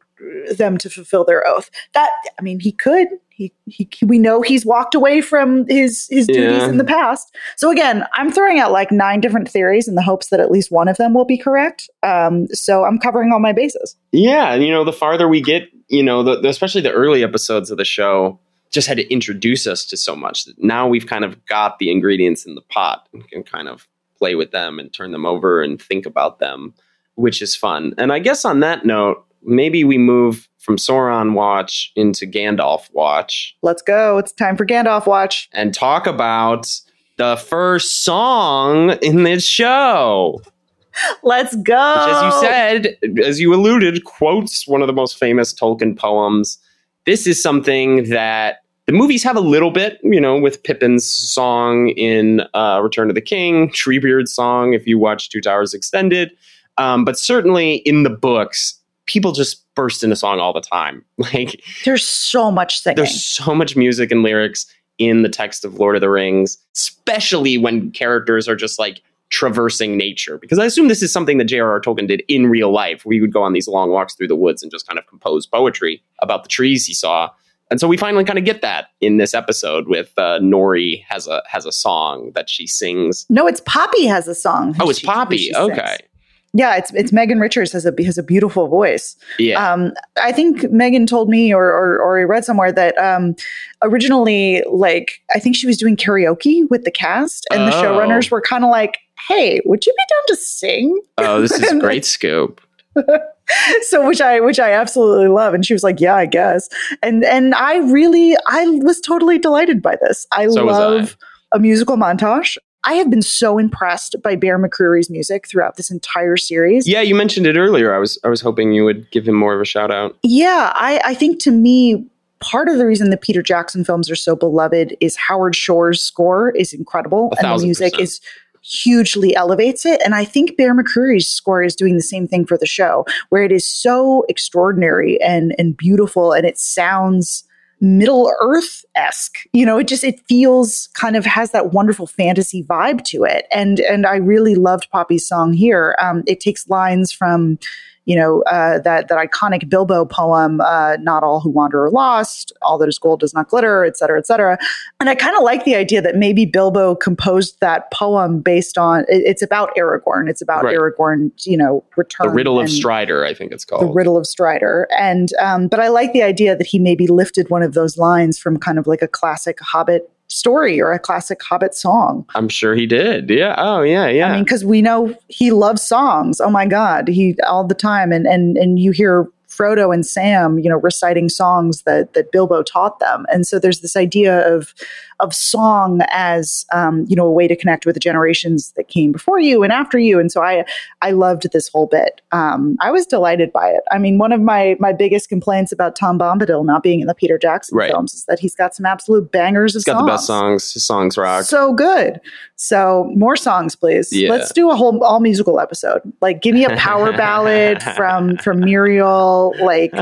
them to fulfill their oath. That I mean, he could. He, he we know he's walked away from his his duties Yeah. in the past. So again, I'm throwing out like nine different theories in the hopes that at least one of them will be correct. Um, so I'm covering all my bases. Yeah, and you know, the farther we get, you know, the, the, especially the early episodes of the show just had to introduce us to so much. that Now we've kind of got the ingredients in the pot and can kind of play with them and turn them over and think about them, which is fun. And I guess on that note, maybe we move from Sauron watch into Gandalf watch Let's go. It's time for Gandalf watch. and talk about the first song in this show. Let's go. which, as you said, as you alluded, quotes one of the most famous Tolkien poems. This is something that the movies have a little bit, you know, with Pippin's song in uh, Return of the King, Treebeard's song if you watch Two Towers Extended. Um, but certainly in the books, people just burst into song all the time. Like There's so much singing. there's so much music and lyrics in the text of Lord of the Rings, especially when characters are just like traversing nature. Because I assume this is something that J.R.R. Tolkien did in real life. We would go on these long walks through the woods and just kind of compose poetry about the trees he saw. And so we finally kind of get that in this episode with uh, Nori has a has a song that she sings. no, it's Poppy has a song. Oh, it's She- Poppy. sings. Yeah, it's it's Megan Richards has a has a beautiful voice. Yeah. Um, I think Megan told me, or, or or I read somewhere that um, originally, like I think she was doing karaoke with the cast, and the Oh. showrunners were kind of like, "Hey, would you be down to sing?" oh, this is great scoop. so which I which I absolutely love, and she was like, "Yeah, I guess." And and I really I was totally delighted by this. I So I. love a musical montage. I have been so impressed by Bear McCreary's music throughout this entire series. Yeah, you mentioned it earlier. I was I was hoping you would give him more of a shout out. Yeah, I, I think to me, part of the reason the Peter Jackson films are so beloved is Howard Shore's score is incredible, and the music percent. is hugely elevates it. And I think Bear McCreary's score is doing the same thing for the show, where it is so extraordinary and and beautiful, and it sounds Middle Earth esque. You know, it just it feels kind of has that wonderful fantasy vibe to it, and and I really loved Poppy's song here. Um, it takes lines from you know uh, that that iconic Bilbo poem, uh, "Not all who wander are lost. All that is gold does not glitter," et cetera, et cetera. And I kind of like the idea that maybe Bilbo composed that poem based on it- it's about Aragorn. It's about Right. Aragorn, you know, return The Riddle of Strider, I think it's called. the riddle of Strider. And um, but I like the idea that he maybe lifted one of those lines from kind of like a classic Hobbit story or a classic Hobbit song. I'm sure he did. Yeah. Oh yeah, yeah. I mean, because we know he loves songs. Oh my God, he all the time, and and and you hear Frodo and Sam, you know, reciting songs that that Bilbo taught them, and so there's this idea of of song as um, you know a way to connect with the generations that came before you and after you, and so I I loved this whole bit. Um, I was delighted by it. I mean, one of my my biggest complaints about Tom Bombadil not being in the Peter Jackson Right. films is that he's got some absolute bangers of He's got songs. the best songs. His songs rock. So good. So more songs, please. Yeah. Let's do a whole all musical episode. Like, give me a power ballad from from Miriel. Like,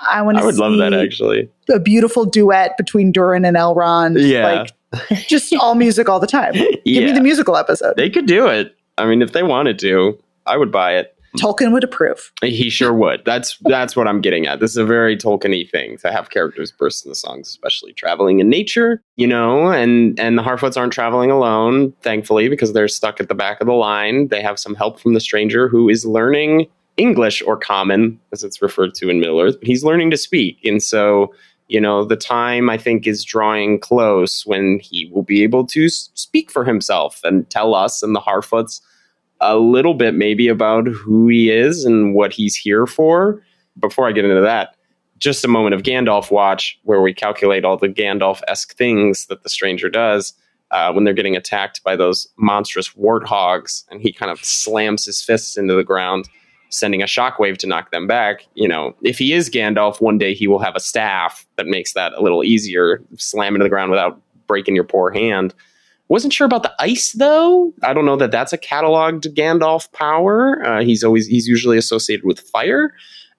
I want I would love that actually. a beautiful duet between Durin and Elrond. Yeah. Like, just all music all the time. Give me the musical episode. They could do it. I mean, if they wanted to, I would buy it. Tolkien would approve. He sure would. That's that's what I'm getting at. This is a very Tolkien-y thing to have characters burst into songs, especially traveling in nature, you know, and and the Harfoots aren't traveling alone, thankfully, because they're stuck at the back of the line. They have some help from the stranger who is learning English or common, as it's referred to in Middle Earth, but he's learning to speak. And so, you know, the time I think is drawing close when he will be able to speak for himself and tell us and the Harfoots a little bit maybe about who he is and what he's here for. Before I get into that, just a moment of Gandalf watch where we calculate all the Gandalf esque things that the stranger does uh, when they're getting attacked by those monstrous warthogs, and he kind of slams his fists into the ground, sending a shockwave to knock them back. You know, if he is Gandalf, one day he will have a staff that makes that a little easier, slam into the ground without breaking your poor hand. Wasn't sure about the ice though. I don't know that that's a cataloged Gandalf power. Uh, he's always he's usually associated with fire,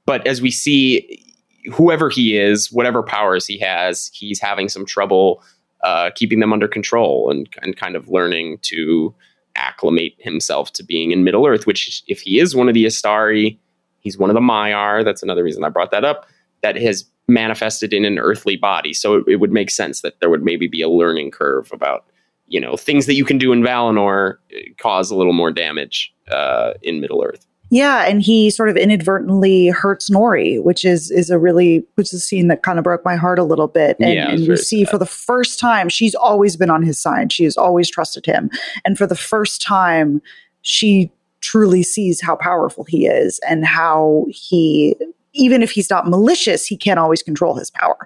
but as we see, whoever he is, whatever powers he has, he's having some trouble uh, keeping them under control and and kind of learning to acclimate himself to being in Middle Earth. Which, if he is one of the Istari, he's one of the Maiar. That's another reason I brought that up. That has manifested in an earthly body, so it, it would make sense that there would maybe be a learning curve about you know things that you can do in Valinor uh, cause a little more damage uh, in Middle Earth. Yeah, and he sort of inadvertently hurts Nori, which is is a really which is a scene that kind of broke my heart a little bit. And, Yeah, and very see sad. for the first time she's always been on his side. She has always trusted him, and for the first time, she truly sees how powerful he is and how he. Even if he's not malicious, he can't always control his power.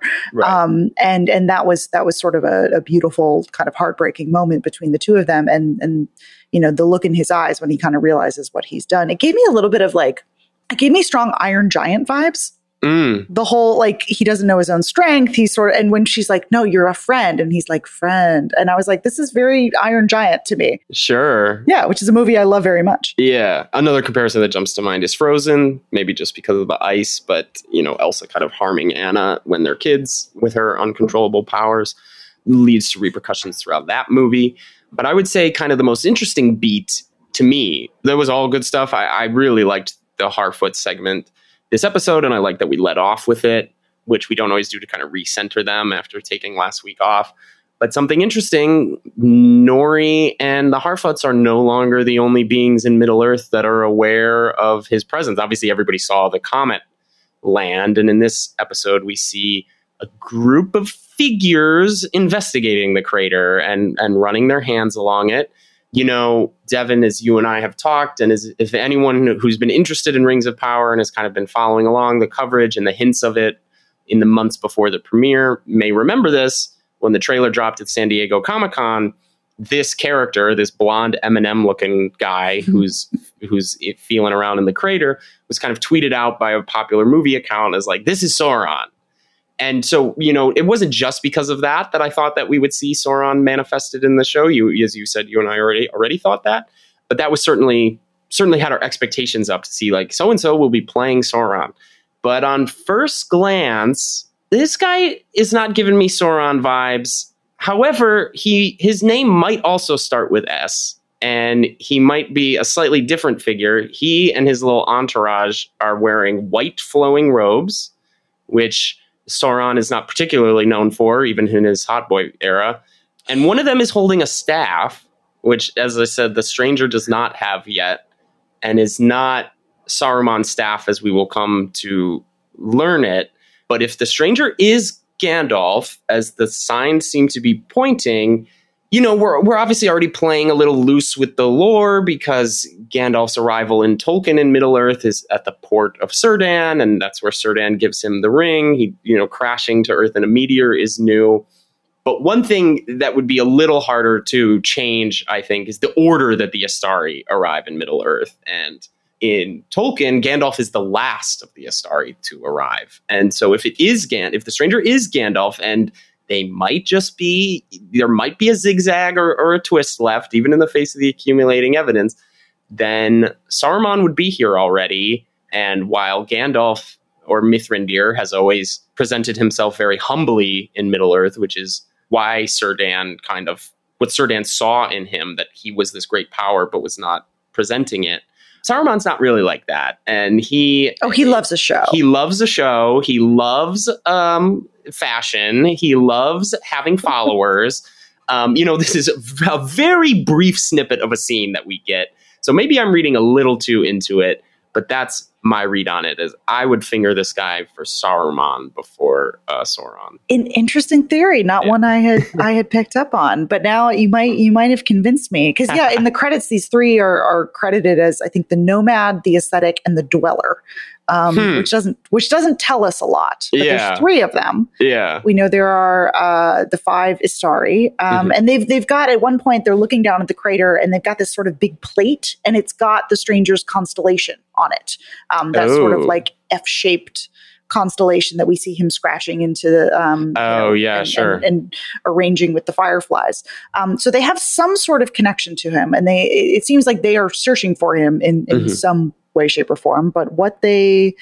Um, and and that was that was sort of a, a beautiful kind of heartbreaking moment between the two of them. And and you know the look in his eyes when he kind of realizes what he's done. It gave me a little bit of like it gave me strong Iron Giant vibes. Mm, The whole like he doesn't know his own strength. He's sort of and when she's like, "No, you're a friend," and he's like, "Friend," and I was like, "This is very Iron Giant to me." sure. Yeah, which is a movie I love very much. Yeah, another comparison that jumps to mind is Frozen, maybe just because of the ice, but you know, Elsa kind of harming Anna when they're kids with her uncontrollable powers leads to repercussions throughout that movie. But I would say kind of the most interesting beat to me, that was all good stuff. I, I really liked the Harfoot segment this episode, and I like that we let off with it, which we don't always do to kind of recenter them after taking last week off. But something interesting, Nori and the Harfoots are no longer the only beings in Middle Earth that are aware of his presence. Obviously, everybody saw the comet land, and in this episode, we see a group of figures investigating the crater and and running their hands along it. You know, Devan, as you and I have talked, and as if anyone who's been interested in Rings of Power and has kind of been following along the coverage and the hints of it in the months before the premiere may remember this when the trailer dropped at San Diego Comic Con this character, this blonde Eminem looking guy Mm-hmm. who's who's feeling around in the crater, was kind of tweeted out by a popular movie account as like, "This is Sauron." And so, you know, it wasn't just because of that that I thought that we would see Sauron manifested in the show. You, as you said, you and I already already thought that, but that was certainly certainly had our expectations up to see like so and so will be playing Sauron. But on first glance, this guy is not giving me Sauron vibes. However, he his name might also start with S, and he might be a slightly different figure. He and his little entourage are wearing white flowing robes, which Sauron is not particularly known for, even in his Hot Boy era. And one of them is holding a staff, which, as I said, the stranger does not have yet, and is not Saruman's staff as we will come to learn it. But if the stranger is Gandalf, as the signs seem to be pointing, you know, we're, we're obviously already playing a little loose with the lore because Gandalf's arrival in Tolkien in Middle Earth is at the port of Círdan, and that's where Círdan gives him the ring. He, you know, crashing to Earth in a meteor is new. But one thing that would be a little harder to change, I think, is the order that the Istari arrive in Middle Earth. And in Tolkien, Gandalf is the last of the Istari to arrive. And so if it is Gan, if the stranger is Gandalf, and they might just be, there might be a zigzag or, or a twist left, even in the face of the accumulating evidence, then Saruman would be here already. And while Gandalf or Mithrandir has always presented himself very humbly in Middle Earth, which is why Círdan kind of what Círdan saw in him that he was this great power but was not presenting it. Saruman's not really like that, and he Oh, he loves a show. he loves a show. He loves um, fashion. He loves having followers. um, you know, this is a very brief snippet of a scene that we get. So maybe I'm reading a little too into it, but that's my read on it. Is I would finger this guy for Saruman before uh, Sauron. An interesting theory, not Yeah. one I had I had picked up on, but now you might you might have convinced me because yeah, in the credits these three are are credited as I think the nomad, the ascetic, and the dweller, um, Hmm. which doesn't which doesn't tell us a lot. But Yeah. there's three of them. Yeah. We know there are uh, the five Istari, um, Mhm. and they've they've got at one point they're looking down at the crater and they've got this sort of big plate, and it's got the stranger's constellation on it. Um, that sort of Oh. like F shaped constellation that we see him scratching into the um, you Oh, know, yeah, and, sure. and, and arranging with the fireflies. Um, so they have some sort of connection to him, and they it seems like they are searching for him in in Mhm. some way, shape, or form. But what they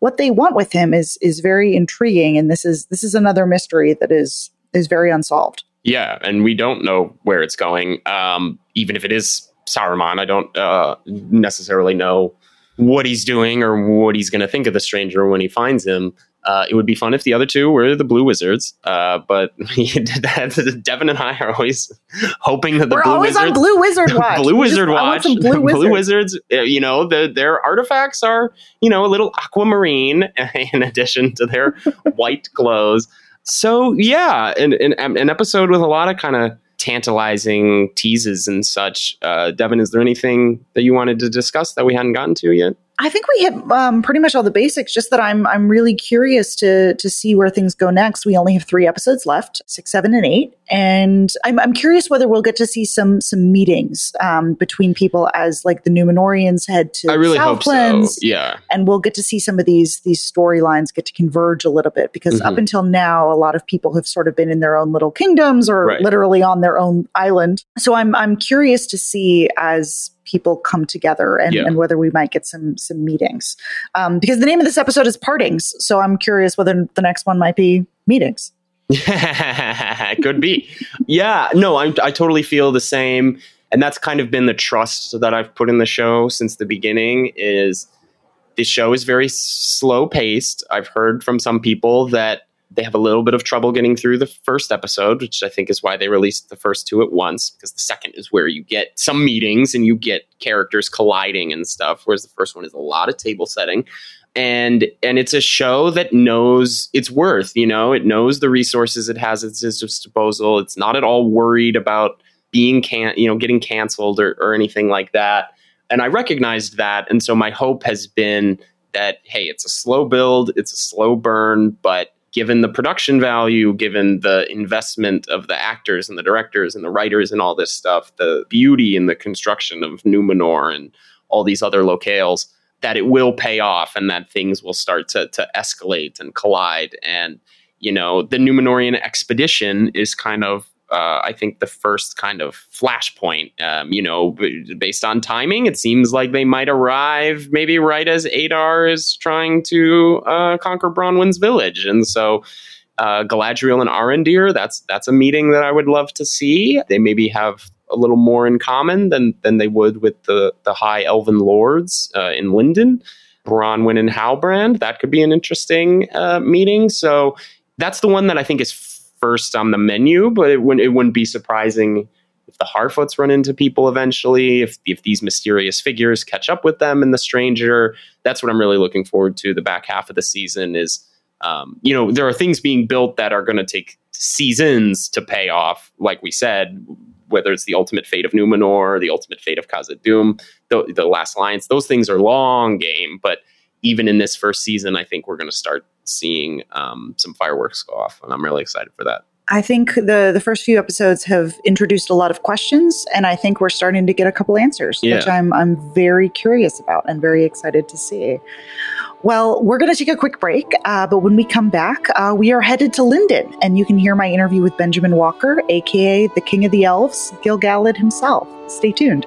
what they want with him is is very intriguing, and this is this is another mystery that is is very unsolved. Yeah, and we don't know where it's going. Um, even if it is Saruman, I don't uh, necessarily know what he's doing or what he's going to think of the stranger when he finds him. Uh, it would be fun if the other two were the Blue Wizards, uh, but Devan and I are always hoping that the We're Blue always Wizards, on Blue Wizard Watch. Blue just- Wizard want Watch, some Blue Wizards. Uh, You know, the, their artifacts are you know a little aquamarine in addition to their white clothes. So yeah, an, an, an episode with a lot of kind of tantalizing teases and such. Uh, Devan, is there anything that you wanted to discuss that we hadn't gotten to yet? I think we hit um, pretty much all the basics. Just that I'm I'm really curious to to see where things go next. We only have three episodes left, six, seven, and eight, and I'm I'm curious whether we'll get to see some some meetings um, between people as like the Numenorians head to I really hope Southlands, so. Yeah, and we'll get to see some of these these storylines get to converge a little bit because up Mhm. until now a lot of people have sort of been in their own little kingdoms or Right. literally on their own island so i'm i'm curious to see as people come together and, Yeah. and whether we might get some some meetings um, because the name of this episode is partings so i'm curious whether the next one might be meetings could be. Yeah, no, I, I totally feel the same, and that's kind of been the trust that I've put in the show since the beginning. Is the show is very slow paced. I've heard from some people that they have a little bit of trouble getting through the first episode, which I think is why they released the first two at once, because the second is where you get some meetings and you get characters colliding and stuff, whereas the first one is a lot of table setting. And and it's a show that knows its worth, you know, it knows the resources it has at its disposal. It's not at all worried about being can you know, getting canceled or, or anything like that. And I recognized that. And so my hope has been that, hey, it's a slow build, it's a slow burn, but given the production value, given the investment of the actors and the directors and the writers and all this stuff, the beauty and the construction of Numenor and all these other locales, that it will pay off and that things will start to, to escalate and collide. And, you know, the Numenorian expedition is kind of uh, I think the first kind of flashpoint. Um, you know, based on timing, it seems like they might arrive maybe right as Adar is trying to uh, conquer Bronwyn's village, and so. Uh, Galadriel and Arondir, that's that's a meeting that I would love to see. They maybe have a little more in common than than they would with the the High Elven lords uh, in Lindon. Bronwyn and Halbrand, that could be an interesting uh, meeting. So that's the one that I think is first on the menu, but it wouldn't it wouldn't be surprising if the Harfoots run into people eventually, if if these mysterious figures catch up with them and the stranger. That's what I'm really looking forward to. The back half of the season is, um, you know, there are things being built that are going to take seasons to pay off. Like we said, whether it's the ultimate fate of Numenor, the ultimate fate of Khazad-dûm, the, the Last Alliance, those things are long game. But even in this first season, I think we're going to start seeing um, some fireworks go off, and I'm really excited for that. I think the the first few episodes have introduced a lot of questions, and I think we're starting to get a couple answers, yeah. which I'm I'm very curious about and very excited to see. Well, we're going to take a quick break, uh, but when we come back, uh, we are headed to Lindon, and you can hear my interview with Benjamin Walker, aka the King of the Elves, Gil Galad himself. Stay tuned.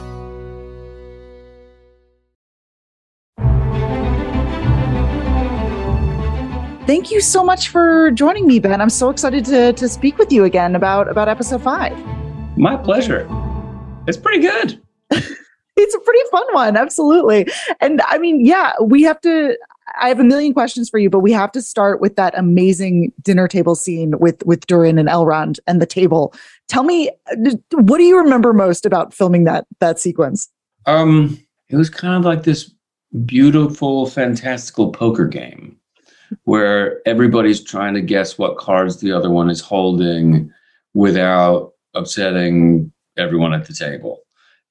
Thank you so much for joining me, Ben. I'm so excited to, to speak with you again about, about episode five. My pleasure. It's pretty good. it's a pretty fun one. Absolutely. And I mean, yeah, we have to, I have a million questions for you, but we have to start with that amazing dinner table scene with, with Durin and Elrond and the table. Tell me, what do you remember most about filming that, that sequence? Um, it was kind of like this beautiful, fantastical poker game where everybody's trying to guess what cards the other one is holding without upsetting everyone at the table.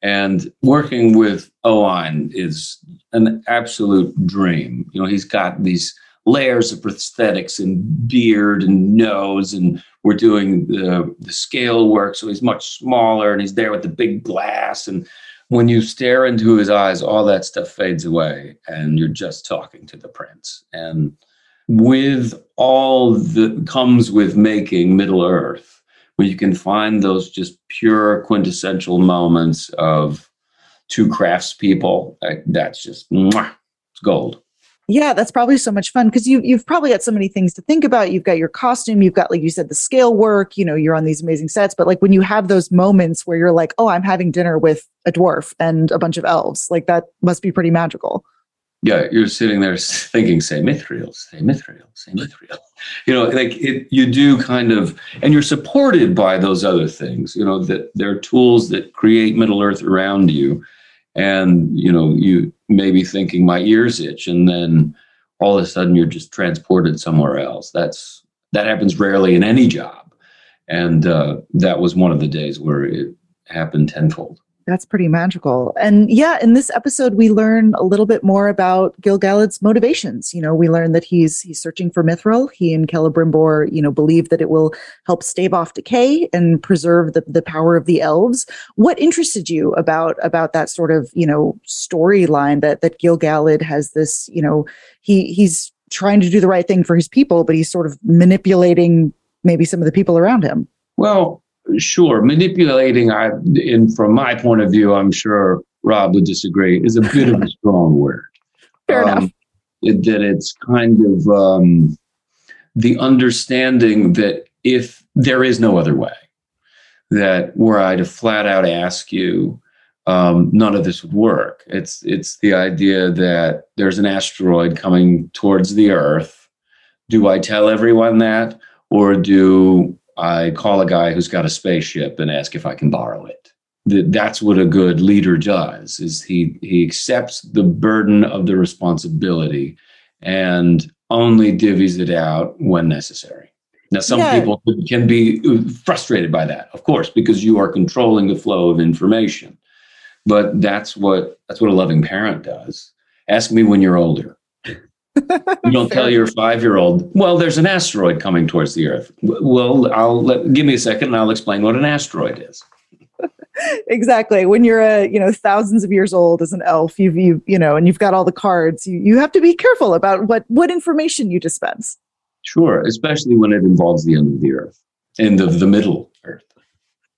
And working with Owain is an absolute dream. You know, he's got these layers of prosthetics and beard and nose, and we're doing the, the scale work. So he's much smaller and he's there with the big glass. And when you stare into his eyes, all that stuff fades away and you're just talking to the prince. And with all that comes with making Middle Earth, where you can find those just pure quintessential moments of two craftspeople. That's just mwah, it's gold. Yeah, that's probably so much fun because you you've probably got so many things to think about. You've got your costume, you've got like you said the scale work. You know, you're on these amazing sets, but like when you have those moments where you're like, oh, I'm having dinner with a dwarf and a bunch of elves, like that must be pretty magical yeah, you're sitting there thinking, say Mithril, say Mithril, say Mithril. You know, like it, you do kind of, and you're supported by those other things, you know, that there are tools that create Middle Earth around you. And, you know, you may be thinking, my ears itch. And then all of a sudden you're just transported somewhere else. That's, that happens rarely in any job. And uh, that was one of the days where it happened tenfold. That's pretty magical. And yeah, in this episode, we learn a little bit more about Gil-galad's motivations. You know, we learn that he's he's searching for Mithril. He and Celebrimbor, you know, believe that it will help stave off decay and preserve the, the power of the elves. What interested you about about that sort of, you know, storyline that that Gil-galad has this, you know, he he's trying to do the right thing for his people, but he's sort of manipulating maybe some of the people around him. Well, sure, manipulating, I, in from my point of view, I'm sure Rob would disagree, is a bit of a strong word. Fair um, enough. It, that it's kind of um, the understanding that if there is no other way, that were I to flat out ask you, um, none of this would work. It's it's the idea that there's an asteroid coming towards the Earth. Do I tell everyone that, or do I call a guy who's got a spaceship and ask if I can borrow it? That's what a good leader does. Is he he accepts the burden of the responsibility and only divvies it out when necessary. Now, some yeah. people can be uh, frustrated by that, of course, because you are controlling the flow of information. But that's what that's what a loving parent does. Ask me when you're older. you don't tell your five year old, well, there's an asteroid coming towards the Earth. Well, I'll let, give me a second and I'll explain what an asteroid is. exactly. When you're a, you know, thousands of years old as an elf, you've, you, you know, and you've got all the cards, you, you have to be careful about what, what information you dispense. Sure. Especially when it involves the end of the earth, end of the middle earth.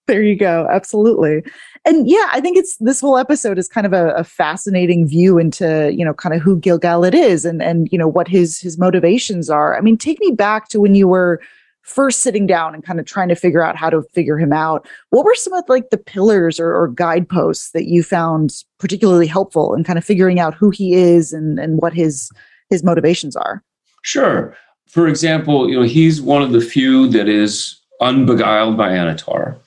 There you go. Absolutely. And yeah, I think it's this whole episode is kind of a, a fascinating view into, you know, kind of who Gil Galad is and, and, you know, what his, his motivations are. I mean, take me back to when you were, first sitting down and kind of trying to figure out how to figure him out, what were some of like the pillars or, or guideposts that you found particularly helpful in kind of figuring out who he is and, and what his his motivations are? Sure. For example, you know, he's one of the few that is unbeguiled by Annatar.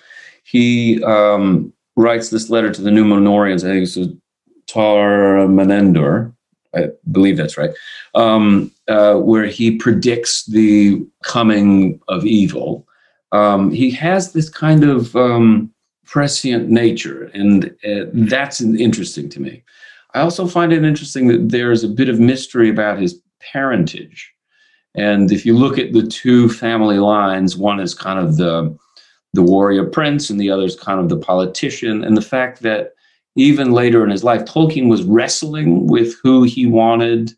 He um, writes this letter to the Numenoreans, I think it's Tar Meneldur, I believe that's right, um, uh, where he predicts the coming of evil. Um, he has this kind of um, prescient nature, and uh, that's interesting to me. I also find it interesting that there's a bit of mystery about his parentage. And if you look at the two family lines, one is kind of the the warrior prince, and the other is kind of the politician. And the fact that even later in his life, Tolkien was wrestling with who he wanted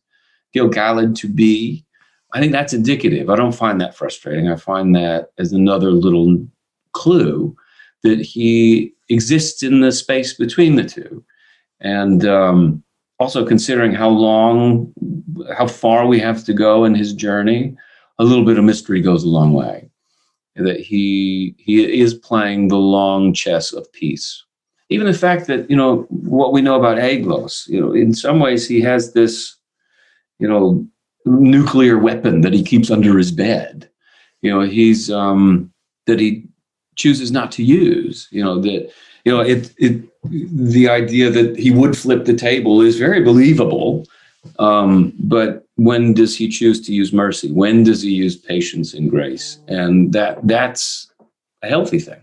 Gil Galad to be. I think that's indicative. I don't find that frustrating. I find that as another little clue that he exists in the space between the two. And um, also considering how long, how far we have to go in his journey, a little bit of mystery goes a long way. That he he is playing the long chess of peace even the fact that you know what we know about Aeglos, you know, in some ways he has this, you know, nuclear weapon that he keeps under his bed. You know, he's um, that he chooses not to use. You know that you know it. It the idea that he would flip the table is very believable. Um, but when does he choose to use mercy? When does he use patience and grace? And that that's a healthy thing.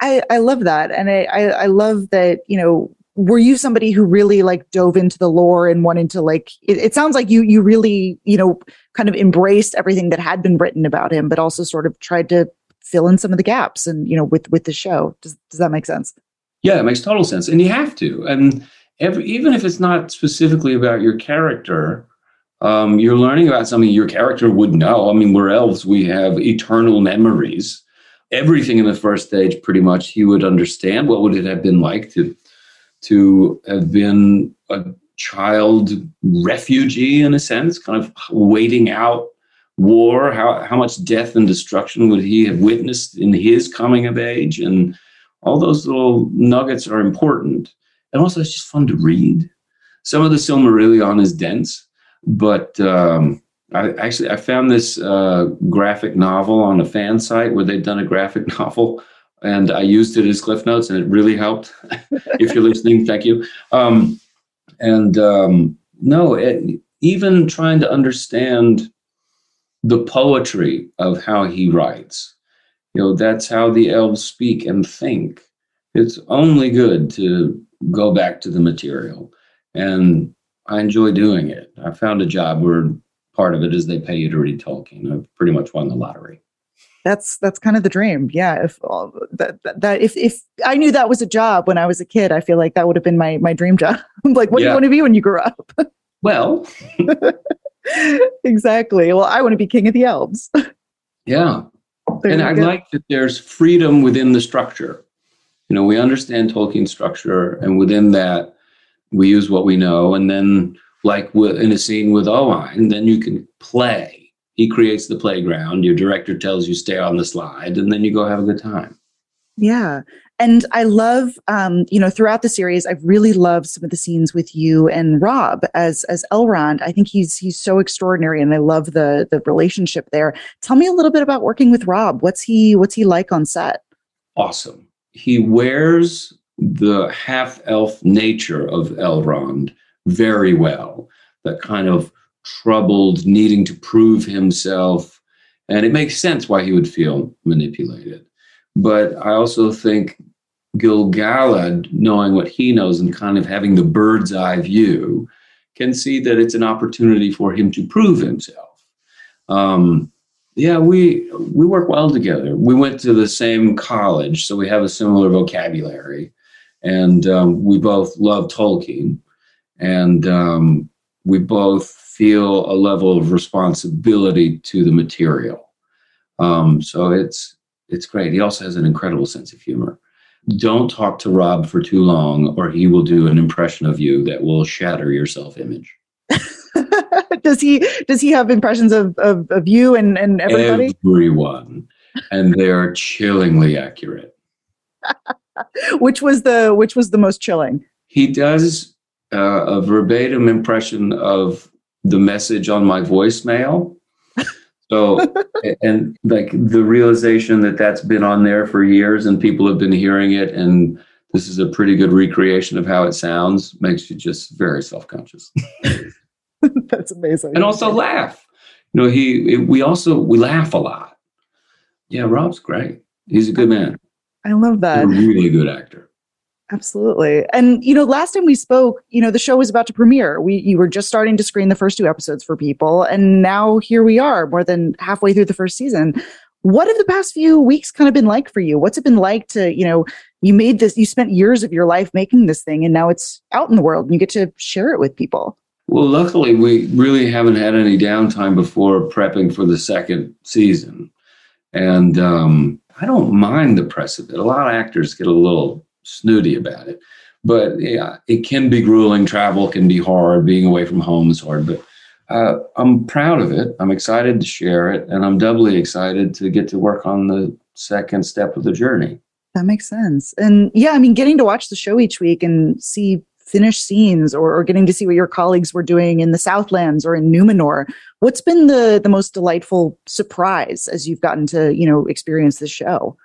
I, I love that. And I, I, I love that, you know, were you somebody who really like dove into the lore and wanted to like it, it, sounds like you you really you know kind of embraced everything that had been written about him but also sort of tried to fill in some of the gaps and you know with with the show does, does that make sense yeah it makes total sense and you have to and every, even if it's not specifically about your character um, you're learning about something your character would know. I mean we're elves we have eternal memories. Everything in the first stage pretty much he would understand. What would it have been like to to have been a child refugee in a sense kind of waiting out war? How how much death and destruction would he have witnessed in his coming of age? And all those little nuggets are important. And also it's just fun to read. Some of the silmarillion is dense but um, I actually I found this uh, graphic novel on a fan site where they'd done a graphic novel, and I used it as cliff notes, and it really helped. if you're listening, thank you. Um, and um, no, it, even trying to understand the poetry of how he writes, you know, that's how the elves speak and think. It's only good to go back to the material, and I enjoy doing it. I found a job where part of it is they pay you to read Tolkien. I've pretty much won the lottery. That's that's kind of the dream. Yeah, if uh, that, that if if I knew that was a job when I was a kid, I feel like that would have been my my dream job. like, what yeah. do you want to be when you grow up? well, exactly. Well, I want to be king of the elves. yeah, there and I like that there's freedom within the structure. You know, we understand Tolkien structure, and within that, we use what we know, and then like in a scene with Owain, then you can play. he creates the playground. Your director tells you stay on the slide, and then you go have a good time. Yeah. And I love, um, you know, throughout the series, I've really loved some of the scenes with you and Rob as as Elrond. I think he's he's so extraordinary, and I love the the relationship there. Tell me a little bit about working with Rob. What's he What's he like on set? Awesome. He wears the half elf nature of Elrond very well. That kind of troubled, needing to prove himself, and it makes sense why he would feel manipulated but I also think Gil-galad, knowing what he knows and kind of having the bird's eye view, can see that it's an opportunity for him to prove himself. Um, yeah, we we work well together. We went to the same college, so we have a similar vocabulary, and um, we both love Tolkien, and um, we both feel a level of responsibility to the material. Um, so it's it's great. He also has an incredible sense of humor. Don't talk to Rob for too long, or he will do an impression of you that will shatter your self image. does he does he have impressions of, of, of you and, and everybody? Everyone. And they are chillingly accurate. which was the which was the most chilling? He does uh, a verbatim impression of the message on my voicemail so, and like the realization that that's been on there for years and people have been hearing it, and this is a pretty good recreation of how it sounds, makes you just very self conscious. that's amazing. And also laugh. You know, he, we also, we laugh a lot. Yeah, Rob's great. He's a good man. I love that. Really good actor. Absolutely. And you know, last time we spoke, you know, the show was about to premiere. We you were just starting to screen the first two episodes for people, and now here we are, more than halfway through the first season. What have the past few weeks kind of been like for you? What's it been like to, you know, you made this, you spent years of your life making this thing, and now it's out in the world and you get to share it with people? Well, luckily, we really haven't had any downtime before prepping for the second season. And um, I don't mind the press of it. A lot of actors get a little snooty about it. But yeah, it can be grueling. Travel can be hard. Being away from home is hard. But uh, I'm proud of it. I'm excited to share it, and I'm doubly excited to get to work on the second step of the journey. That makes sense. And yeah, I mean, getting to watch the show each week and see finished scenes or, or, getting to see what your colleagues were doing in the Southlands or in Numenor. What's been the the most delightful surprise as you've gotten to you know experience the show?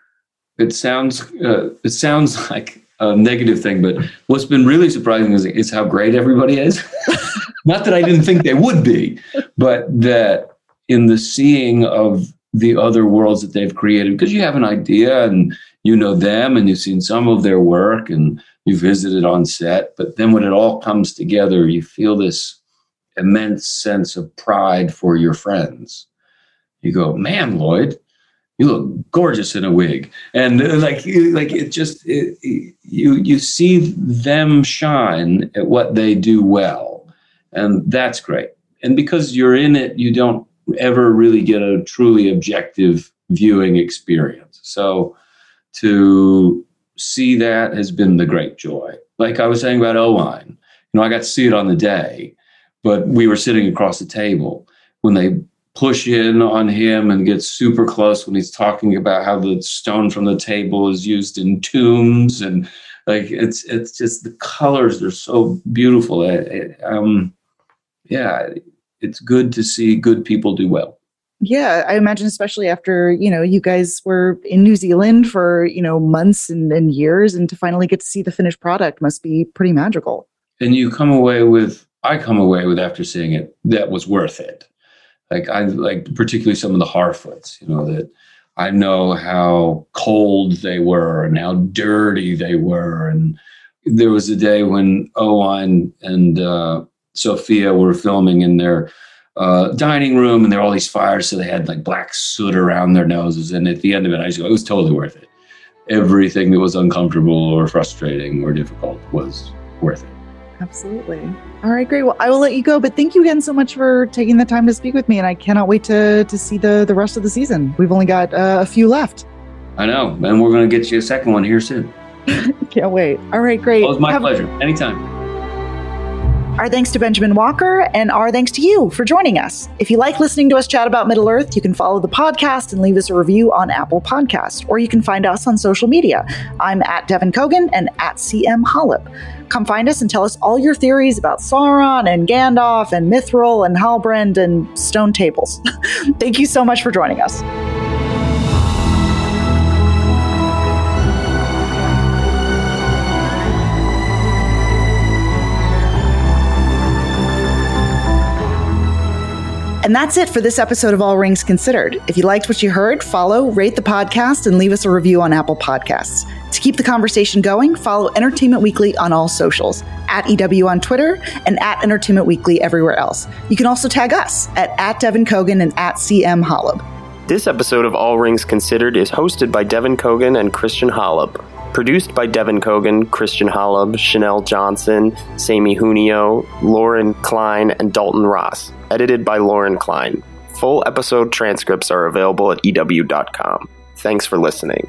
it sounds uh, it sounds like a negative thing, but what's been really surprising is, is how great everybody is. Not that I didn't think they would be, but that in the seeing of the other worlds that they've created, because you have an idea and you know them and you've seen some of their work and you visited on set, but then when it all comes together, you feel this immense sense of pride for your friends. You go, man, Lloyd, you look gorgeous in a wig. And uh, like like it just it, you you see them shine at what they do well and that's great. And because you're in it you don't ever really get a truly objective viewing experience. So to see that has been the great joy. Like i was saying about owain you know i got to see it on the day but we were sitting across the table. When they push in on him and get super close when he's talking about how the stone from the table is used in tombs and like it's it's just the colors are so beautiful. It, it, um yeah it's good to see good people do well yeah i imagine especially after you know you guys were in new zealand for you know months and, and years and to finally get to see the finished product must be pretty magical and you come away with i come away with after seeing it that was worth it like I like particularly some of the Harfoots, you know, that I know how cold they were and how dirty they were. And there was a day when Owain and uh, Sophia were filming in their uh, dining room and there were all these fires. So they had like black soot around their noses. And at the end of it, I just go, it was totally worth it. Everything that was uncomfortable or frustrating or difficult was worth it. Absolutely. All right, great. Well, I will let you go, but thank you again so much for taking the time to speak with me, and I cannot wait to to see the the rest of the season. We've only got uh, a few left. I know, and we're going to get you a second one here soon. Can't wait. All right, great. Well, was my Have- pleasure. Anytime. Our thanks to Benjamin Walker, and our thanks to you for joining us. If you like listening to us chat about Middle Earth, you can follow the podcast and leave us a review on Apple Podcast, or you can find us on social media. I'm at Devan Coggan and at CM Holub. Come find us and tell us all your theories about Sauron and Gandalf and Mithril and Halbrand and stone tables. Thank you so much for joining us. And that's it for this episode of All Rings Considered. If you liked what you heard, follow, rate the podcast, and leave us a review on Apple Podcasts. To keep the conversation going, follow Entertainment Weekly on all socials, at EW on Twitter, and at Entertainment Weekly everywhere else. You can also tag us at, at Devan Coggan and at CM Holub. This episode of All Rings Considered is hosted by Devan Coggan and Christian Holub. Produced by Devan Coggan, Christian Holub, Chanel Johnson, Sammy Junio, Lauren Klein, and Dalton Ross. Edited by Lauren Klein. Full episode transcripts are available at EW.com. Thanks for listening.